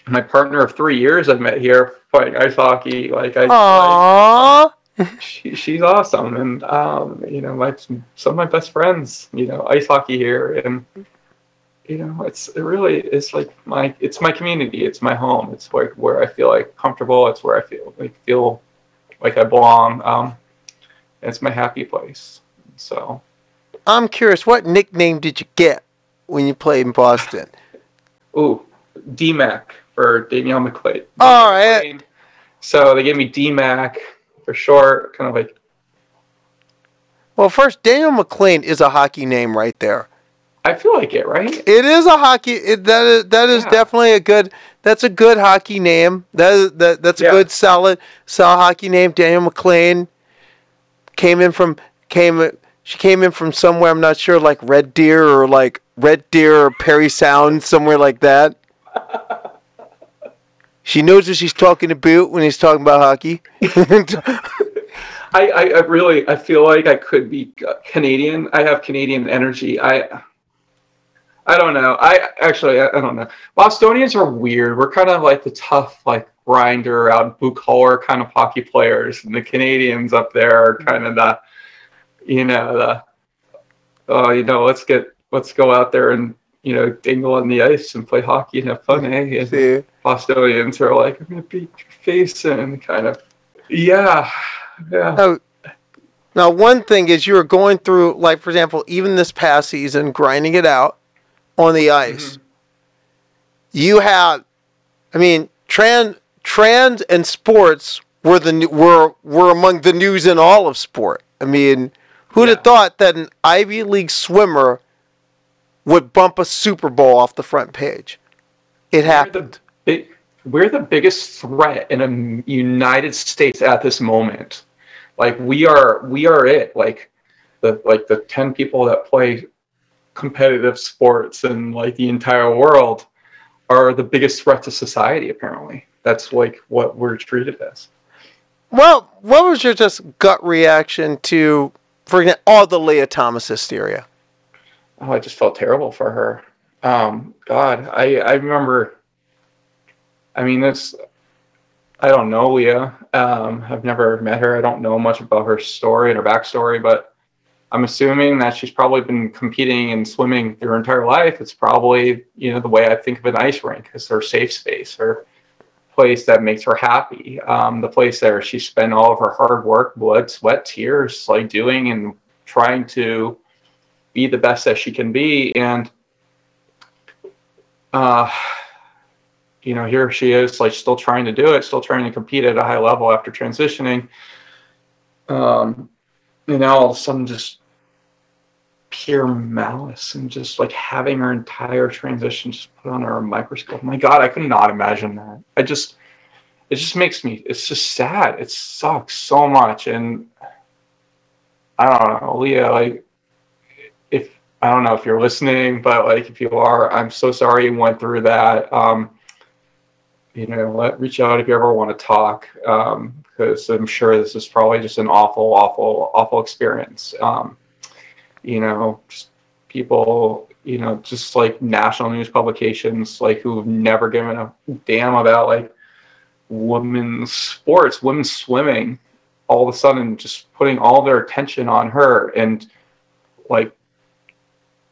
my partner of three years I've met here playing ice hockey. Like I, Aww. she, she's awesome, and um, you know, my some of my best friends, you know, ice hockey here, and you know, it's it really it's like my it's my community, it's my home, it's like where I feel like comfortable, it's where I feel like feel like I belong. Um, it's my happy place. So I'm curious, what nickname did you get when you played in Boston? Ooh, DMAC for Danielle McLean. All right. So they gave me DMAC for short, kind of like Well, first, Danielle McLean is a hockey name right there. I feel like it, right? It is a hockey. It, that is that is Yeah. definitely a good. That's a good hockey name. That is, that that's a Yeah. good solid solid hockey name. Danielle McLean came in from came she came in from somewhere I'm not sure like Red Deer or like Red Deer or Parry Sound somewhere like that. She knows what she's talking about when he's talking about hockey. I, I, I really I feel like I could be Canadian. I have Canadian energy. I I don't know. I actually I, I don't know. Bostonians are weird. We're kind of like the tough like grinder out blue collar kind of hockey players, and the Canadians up there are kind of the you know the oh you know let's get let's go out there and you know dingle on the ice and play hockey and have fun. Eh? And See? Bostonians are like I'm gonna beat your face in kind of yeah yeah. Now, now, one thing is you were going through, like for example, even this past season, grinding it out on the ice. Mm-hmm. You had, I mean, trans, trans and sports were the were were among the news in all of sport. I mean, who'd have thought that an Ivy League swimmer would bump a Super Bowl off the front page? It happened. The big, we're the biggest threat in the United States at this moment. Like we are, we are it. Like the like the ten people that play competitive sports in like the entire world are the biggest threat to society. Apparently, that's like what we're treated as. Well, what was your just gut reaction to, for example, all the Lia Thomas hysteria? Oh, I just felt terrible for her. Um, God, I I remember. I mean, it's. I don't know Leah. Um, I've never met her. I don't know much about her story and her backstory, but I'm assuming that she's probably been competing and swimming her entire life. It's probably you know the way I think of an ice rink as her safe space, her place that makes her happy, um, the place where she spent all of her hard work, blood, sweat, tears, like doing and trying to be the best that she can be, and uh, you know, here she is, like still trying to do it, still trying to compete at a high level after transitioning. Um, and now all of a sudden, just pure malice and just like having our entire transition just put on our microscope. My God, I could not imagine that. I just, it just makes me, it's just sad. It sucks so much. And I don't know, Lia, like, if I don't know if you're listening, but like if you are, I'm so sorry you went through that. Um, you know, let reach out if you ever want to talk, um, because I'm sure this is probably just an awful, awful, awful experience. Um, you know, just people, you know, just like national news publications, like who've never given a damn about like women's sports, women's swimming, all of a sudden just putting all their attention on her and like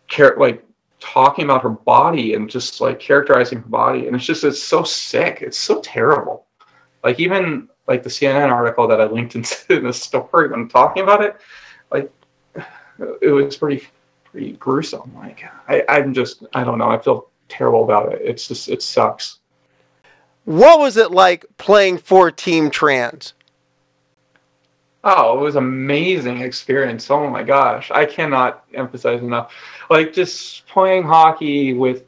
care like talking about her body and just like characterizing her body. And it's just it's so sick. It's so terrible. Like even like the cnn article that i linked into in the story when talking about it like it was pretty pretty gruesome like i i'm just i don't know i feel terrible about it it's just it sucks What was it like playing for Team Trans? Oh, it was amazing experience. Oh my gosh. I cannot emphasize enough. Like just playing hockey with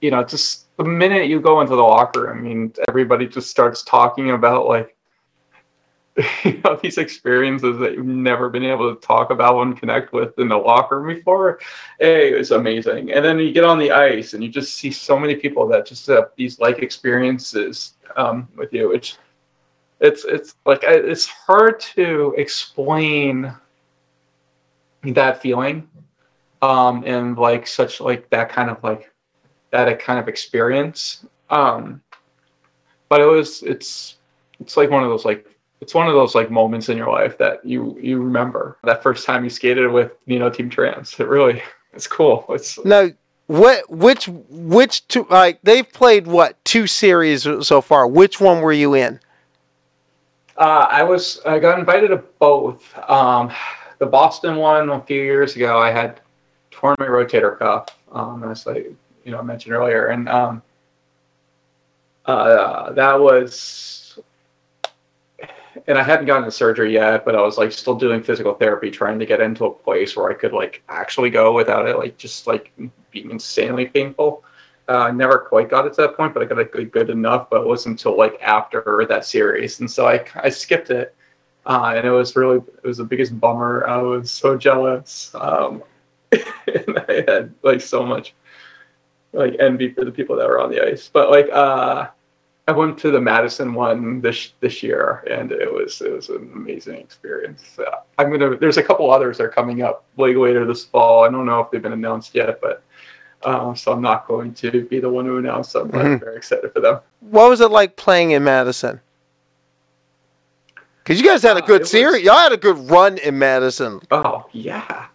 you know, just the minute you go into the locker room, I mean, everybody just starts talking about like you know, these experiences that you've never been able to talk about and connect with in the locker room before. Hey, it's amazing. And then you get on the ice and you just see so many people that just have these like experiences um, with you, which it's it's like it's hard to explain that feeling um and like such like that kind of like that kind of experience um but it was it's it's like one of those like it's one of those like moments in your life that you you remember that first time you skated with you know team trans it really it's cool it's Now, what which which two like they've played what two series so far? Which one were you in? Uh, I was I got invited to both. Um, the Boston one a few years ago, I had torn my rotator cuff, um, as I you know mentioned earlier, and um, uh, that was, and I hadn't gotten the surgery yet, but I was like still doing physical therapy, trying to get into a place where I could like actually go without it, like just like being insanely painful. Uh, I never quite got it to that point, but I got it good, good enough. But it wasn't until like after that series, and so I I skipped it, uh, and it was really it was the biggest bummer. I was so jealous, um, and I had like so much like envy for the people that were on the ice. But like uh, I went to the Madison one this this year, and it was it was an amazing experience. Uh, I'm gonna there's a couple others that are coming up like later this fall. I don't know if they've been announced yet, but. Um, so I'm not going to be the one to announce them, but I'm very excited for them. What was it like playing in Madison? Because you guys had a Uh, good was- series. Y'all had a good run in Madison. Oh yeah.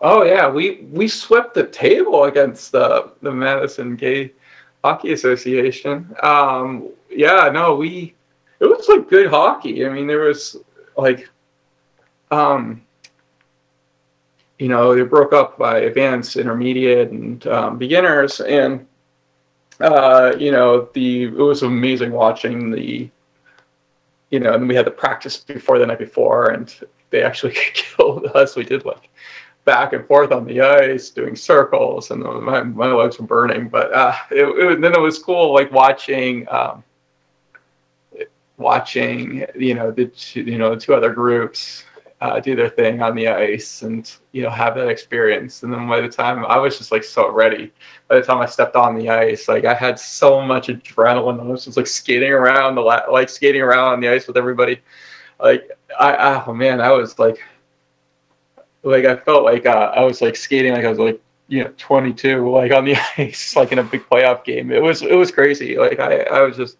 Oh yeah, we we swept the table against the the Madison Gay Hockey Association. Um, yeah, no, we it was like good hockey. I mean, there was like, um, you know, they broke up by advanced, intermediate, and um, beginners, and uh, you know, the it was amazing watching the, you know, and we had the practice before the night before, and they actually killed us. We did like back and forth on the ice doing circles, and my, my legs were burning. But uh, it, it, then it was cool, like watching. Um, watching you know the two, you know the two other groups uh, do their thing on the ice and you know have that experience and then by the time i was just like so ready by the time i stepped on the ice like i had so much adrenaline i was just like skating around the la- like skating around on the ice with everybody like i oh man i was like like i felt like uh, i was like skating like i was like you know 22 like on the ice like in a big playoff game it was it was crazy like i i was just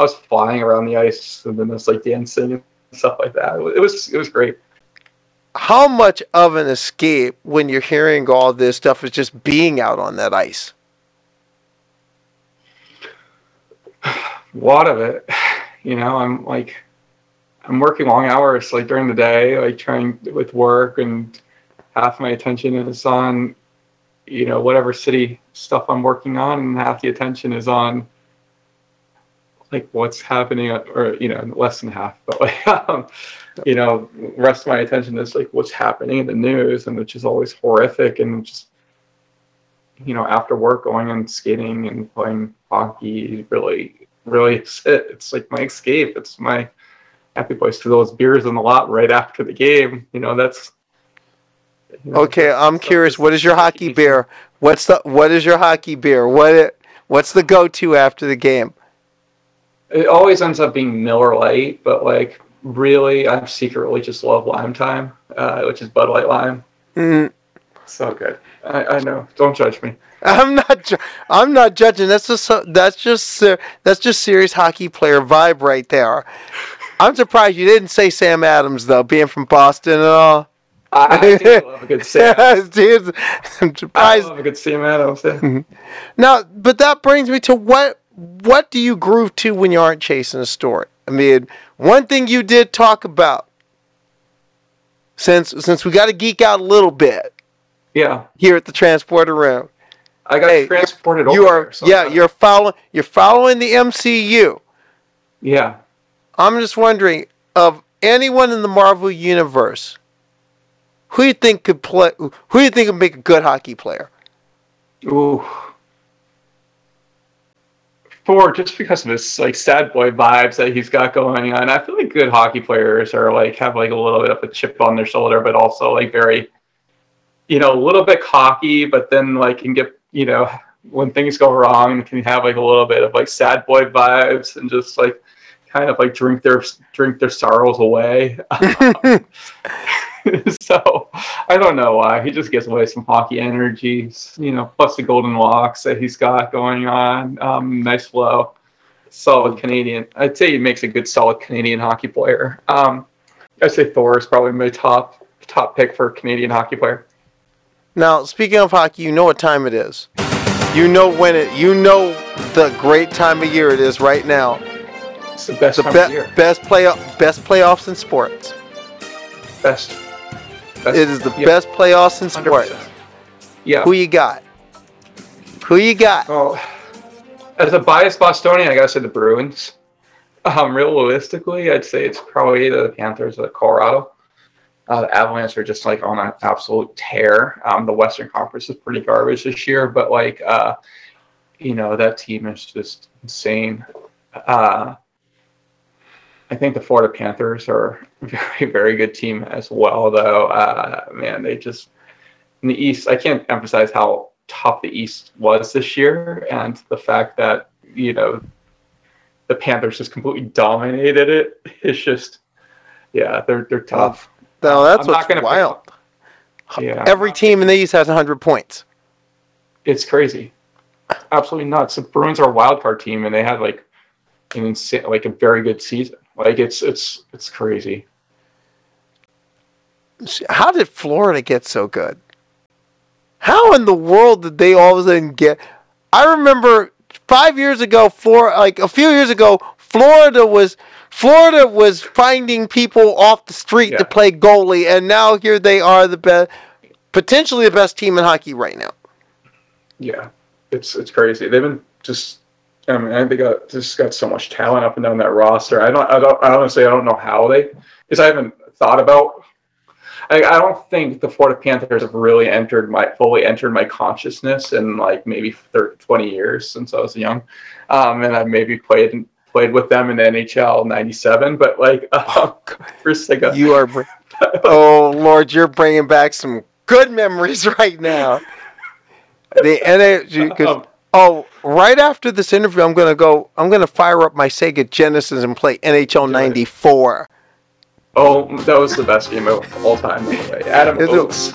I was flying around the ice and then just like dancing and stuff like that. It was it was great. How much of an escape when you're hearing all this stuff is just being out on that ice? A lot of it. You know, I'm like I'm working long hours like during the day, like trying with work and half my attention is on you know whatever city stuff I'm working on and half the attention is on like what's happening or you know less than half but like um, you know rest of my attention is like what's happening in the news and which is always horrific and just you know after work going and skating and playing hockey really really it's it. it's like my escape it's my happy Boys to those beers in the lot right after the game you know that's you know, okay i'm curious what is your hockey beer what's the what is your hockey beer what what's the go-to after the game it always ends up being Miller Lite, but like really, I secretly just love Lime Time, uh, which is Bud Light Lime. Mm. So good. I, I know. Don't judge me. I'm not. Ju- I'm not judging. That's just. That's just. Uh, that's just serious hockey player vibe right there. I'm surprised you didn't say Sam Adams though, being from Boston and all. I, I do love a good Sam. I'm surprised. I love a good Sam Adams. Yeah. Mm-hmm. Now, but that brings me to what what do you groove to when you aren't chasing a story? I mean, one thing you did talk about since since we got to geek out a little bit. Yeah. Here at the transporter room. I got hey, transported you over. are there, so yeah. You're following you're following the MCU. Yeah. I'm just wondering of anyone in the Marvel universe, who you think could play? Who you think would make a good hockey player? Ooh. Thor, just because of his like sad boy vibes that he's got going on, I feel like good hockey players are like have like a little bit of a chip on their shoulder, but also like very, you know, a little bit cocky, but then like can get you know when things go wrong, can have like a little bit of like sad boy vibes and just like kind of like drink their drink their sorrows away. so I don't know why he just gives away some hockey energy, you know, plus the golden locks that he's got going on. Um, nice flow, solid Canadian. I'd say he makes a good solid Canadian hockey player. Um, I'd say Thor is probably my top top pick for Canadian hockey player. Now, speaking of hockey, you know what time it is. You know when it. You know the great time of year it is right now. It's the best the time be- of year. Best play best playoffs in sports. Best Best, it is the yeah. best playoffs in sports. 100%. Yeah. Who you got? Who you got? Oh, as a biased Bostonian, I gotta say the Bruins. Um, realistically, I'd say it's probably either the Panthers or the Colorado. Uh, the Avalanche are just like on an absolute tear. Um, the Western Conference is pretty garbage this year, but like, uh, you know, that team is just insane. Uh, I think the Florida Panthers are a very, very good team as well, though. Uh, man, they just in the East. I can't emphasize how tough the East was this year, and the fact that you know the Panthers just completely dominated it. It's just, yeah, they're they're tough. No, that's I'm what's not wild. Pick, yeah, every team in the East has 100 points. It's crazy, absolutely nuts. The Bruins are a wild card team, and they had like an insane, like a very good season. Like it's it's it's crazy. How did Florida get so good? How in the world did they all of a sudden get? I remember five years ago, four like a few years ago, Florida was Florida was finding people off the street yeah. to play goalie, and now here they are, the best, potentially the best team in hockey right now. Yeah, it's it's crazy. They've been just I mean, I think they got just got so much talent up and down that roster. I don't, I don't, I honestly, I don't know how they, because I haven't thought about. I, I don't think the Florida Panthers have really entered my fully entered my consciousness in like maybe 30, 20 years since I was young, um, and I maybe played played with them in the NHL '97. But like, uh, for Sega, You are. br- oh Lord, you're bringing back some good memories right now. The NHL. um, oh, right after this interview, I'm gonna go. I'm gonna fire up my Sega Genesis and play NHL '94. oh, that was the best game of all time. Anyway, Adam Is it- Oates.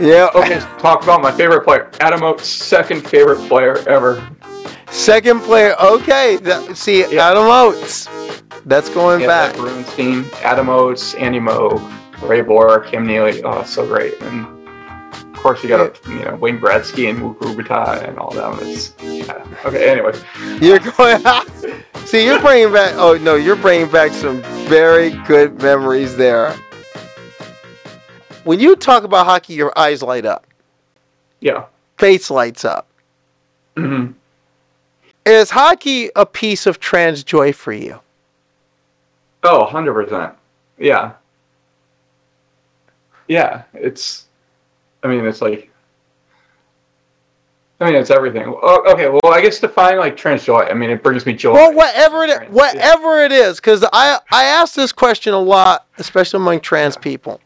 Yeah. Okay, talk about my favorite player. Adam Oates, second favorite player ever. Second player. Okay. That, see, Yeah. Adam Oates. That's going Yeah, back. that Bruins team, Adam Oates, Andy Moog, Ray Bourque, Cam Neely. Oh, so great. And course, you got you know Wayne Gretzky and Luc Robitaille and all them. It's yeah. okay. Anyway, You're going. see, you're bringing back. Oh no, you're bringing back some very good memories there. When you talk about hockey, your eyes light up, yeah. face lights up. hmm Is hockey a piece of trans joy for you? Oh, 100 percent. Yeah. Yeah, it's. I mean, it's like. I mean, it's everything. Oh, okay, well, I guess define like trans joy. I mean, it brings me joy. Well, whatever it, whatever it is, because I I ask this question a lot, especially among trans people.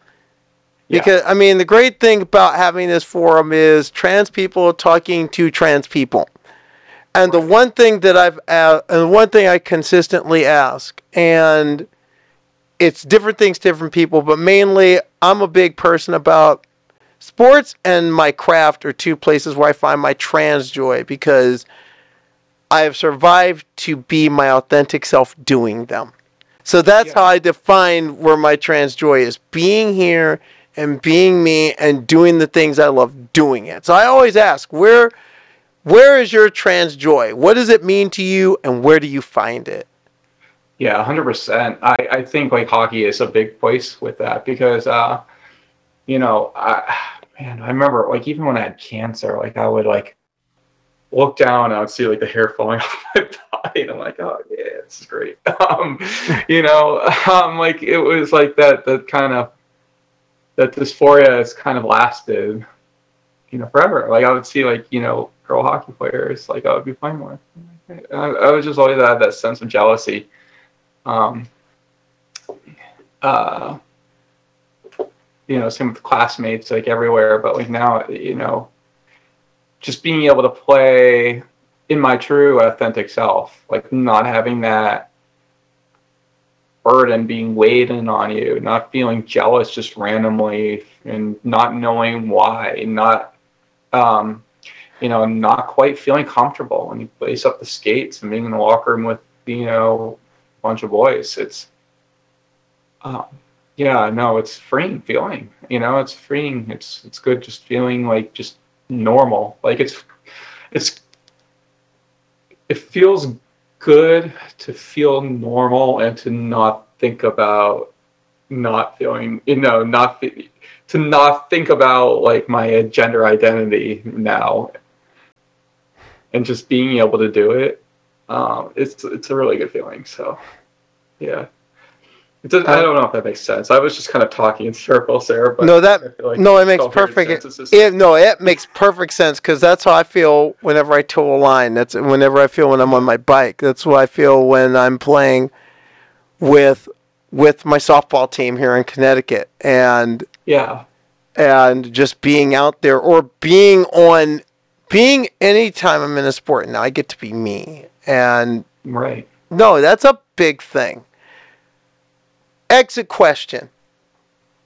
Yeah. Because I mean, the great thing about having this forum is trans people talking to trans people, and the one thing that I've a- and one thing I consistently ask, and it's different things to different people, but mainly I'm a big person about sports and my craft are two places where I find my trans joy because I have survived to be my authentic self doing them. So that's Yeah. how I define where my trans joy is being here and being me and doing the things I love doing it. So I always ask, where where is your trans joy? What does it mean to you and where do you find it? Yeah, hundred percent. I, I think like hockey is a big place with that because uh you know, I man, I remember like even when I had cancer, like I would like look down and I would see like the hair falling off my body and I'm like, oh yeah, this is great. Um, you know, um like it was like that that kind of that dysphoria has kind of lasted, you know, forever. Like I would see like, you know, girl hockey players like I would be playing with. I, I was just always had that sense of jealousy um, uh, you know, same with classmates, like everywhere. But like now, you know, just being able to play in my true authentic self, like not having that burden being weighed in on you, not feeling jealous just randomly and not knowing why, not, um, you know, not quite feeling comfortable when you lace up the skates and being in the locker room with, you know, a bunch of boys. It's, um, yeah, no, it's freeing feeling. You know, it's freeing. It's it's good just feeling like just normal. Like it's it's it feels good to feel normal and to not think about not feeling you know not to not think about like my gender identity now and just being able to do it um, it's it's a really good feeling. So, yeah, it I uh, don't know if that makes sense. I was just kind of talking in circles there, but No, that- like no, it makes perfect- sense. It, no, it makes perfect sense because that's how I feel whenever I tow a line. That's whenever I feel when I'm on my bike. That's what I feel when I'm playing with with my softball team here in Connecticut, and yeah, and just being out there or being on being anytime I'm in a sport now, I get to be me. And right. no, that's a big thing. Exit question.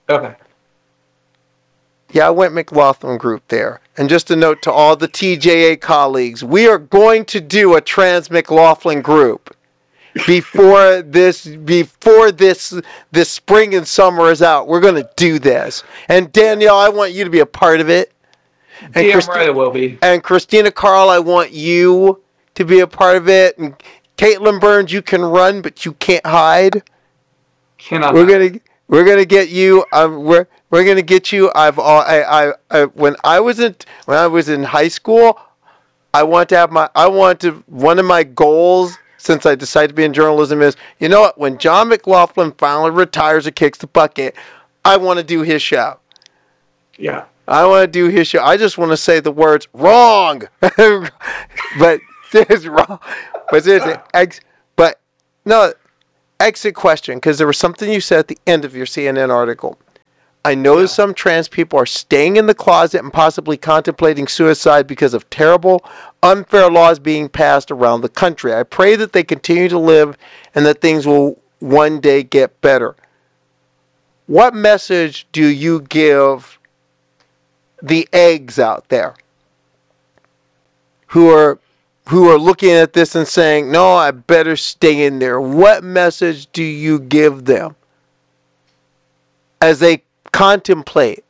Okay. Yeah, I went McLaughlin group there. And just a note to all the TJA colleagues, we are going to do a trans McLaughlin group before this before this this spring and summer is out. We're going to do this. And Danielle, I want you to be a part of it. And Damn Christi- right, will be. and Christina Carl, I want you to be a part of it. And Caitlin Burns, you can run, but you can't hide. Cannot. We're gonna we're gonna get you. Um, we're we're gonna get you. I've all I, I I when I was in when I was in high school, I want to have my I want to one of my goals since I decided to be in journalism is you know what when John McLaughlin finally retires or kicks the bucket, I want to do his show. Yeah. I want to do his show. I just want to say the words wrong, but there's wrong. But there's an ex. But no, exit question because there was something you said at the end of your CNN article. I know Yeah. some trans people are staying in the closet and possibly contemplating suicide because of terrible, unfair laws being passed around the country. I pray that they continue to live and that things will one day get better. What message do you give the eggs out there who are who are looking at this and saying, "No, I better stay in there." What message do you give them as they contemplate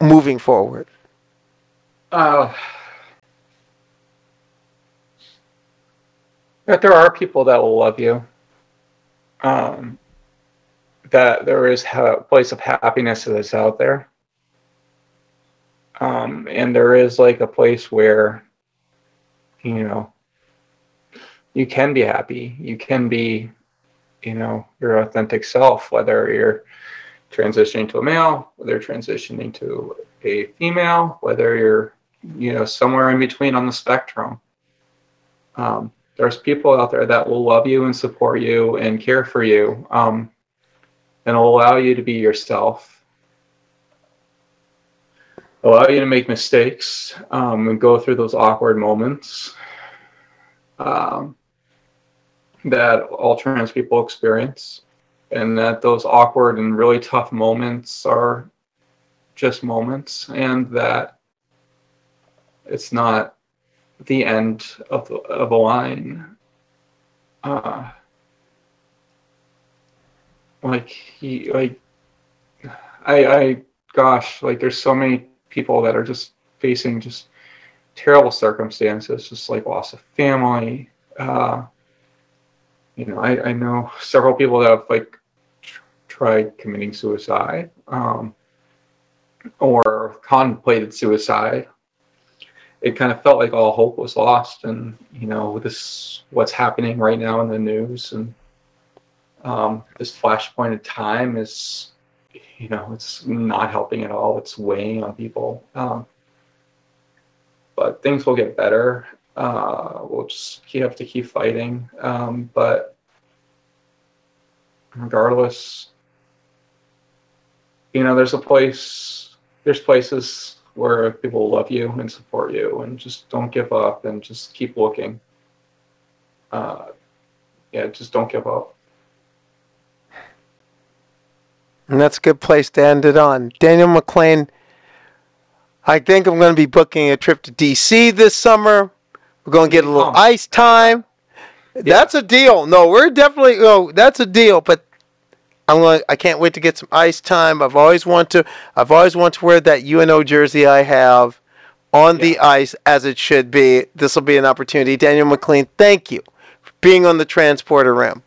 moving forward? Uh, that there are people that will love you. Um, that there is a place of happiness that's out there. Um, and there is like a place where, you know, you can be happy. You can be, you know, your authentic self, whether you're transitioning to a male, whether you're transitioning to a female, whether you're, you know, somewhere in between on the spectrum. Um, there's people out there that will love you and support you and care for you um, and allow you to be yourself allow you to make mistakes um, and go through those awkward moments um, that all trans people experience and that those awkward and really tough moments are just moments and that it's not the end of, of a line. Uh, like he like I I gosh like there's so many people that are just facing just terrible circumstances just like loss of family uh you know I I know several people that have like tr- tried committing suicide um or contemplated suicide. It kind of felt like all hope was lost and you know this what's happening right now in the news and um, this flashpoint of time is you know it's not helping at all. It's weighing on people. Um, but things will get better. Uh, we'll just keep, have to keep fighting. Um, but regardless you know there's a place there's places where people love you and support you and just don't give up and just keep looking. Uh, yeah just don't give up And that's a good place to end it on. Danielle McLean, I think I'm going to be booking a trip to DC this summer. We're going to get a little ice time. That's a deal. No, we're definitely oh, that's a deal, but I'm going I can't wait to get some ice time. I've always want to I've always wanted to wear that UNO jersey I have on the ice as it should be. This will be an opportunity. Danielle McLean, thank you for being on the transporter room.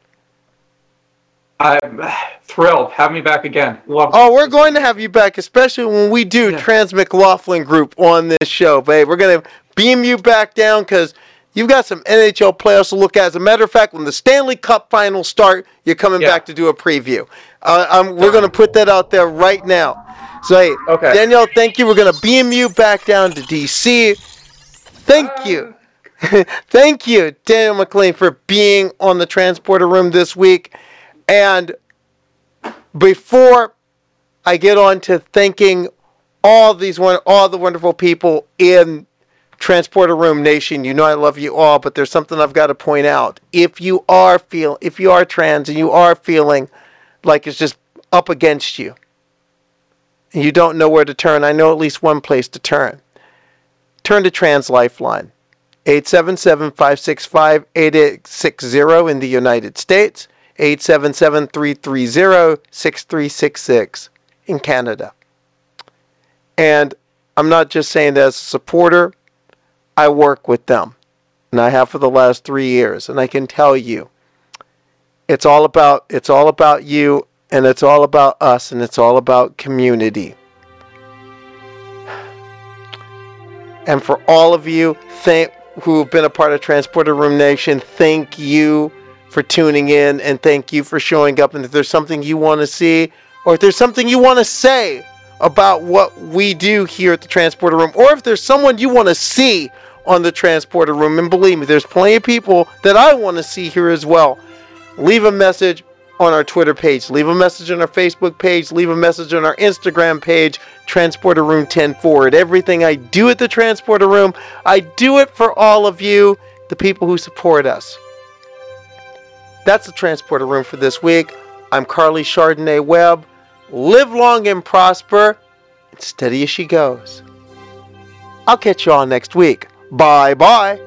i'm thrilled have me back again love Oh, we're going to have you back, especially when we do Yeah. Trans McLaughlin Group on this show, babe. We're going to beam you back down because you've got some NHL playoffs to look at. As a matter of fact, when the Stanley Cup finals start, you're coming Yeah. back to do a preview. Uh, um, we're going to put that out there right now. So, hey, Okay. Danielle, thank you. We're going to beam you back down to DC. Thank you. Thank you, Danielle McLean, for being on the transporter room this week. And before I get on to thanking all these one, all the wonderful people in Transporter Room Nation, you know I love you all, but there's something I've got to point out. If you are feel, if you are trans and you are feeling like it's just up against you, and you don't know where to turn, I know at least one place to turn. Turn to Trans Lifeline. 877-565-8860 in the United States, 877-330-6366 in Canada. And I'm not just saying that as a supporter, I work with them. And I have for the last 3 years, and I can tell you it's all about it's all about you and it's all about us and it's all about community. And for all of you thank, who have been a part of Transporter Room Nation, thank you for tuning in and thank you for showing up. And if there's something you want to see, or if there's something you want to say about what we do here at the Transporter Room, or if there's someone you want to see on the Transporter Room, and believe me, there's plenty of people that I want to see here as well, leave a message on our Twitter page, leave a message on our Facebook page, leave a message on our Instagram page, Transporter Room 10 Forward. Everything I do at the Transporter Room, I do it for all of you, the people who support us. That's the Transporter Room for this week. I'm Carly Chardonnay Webb. Live long and prosper, and steady as she goes. I'll catch you all next week. Bye bye.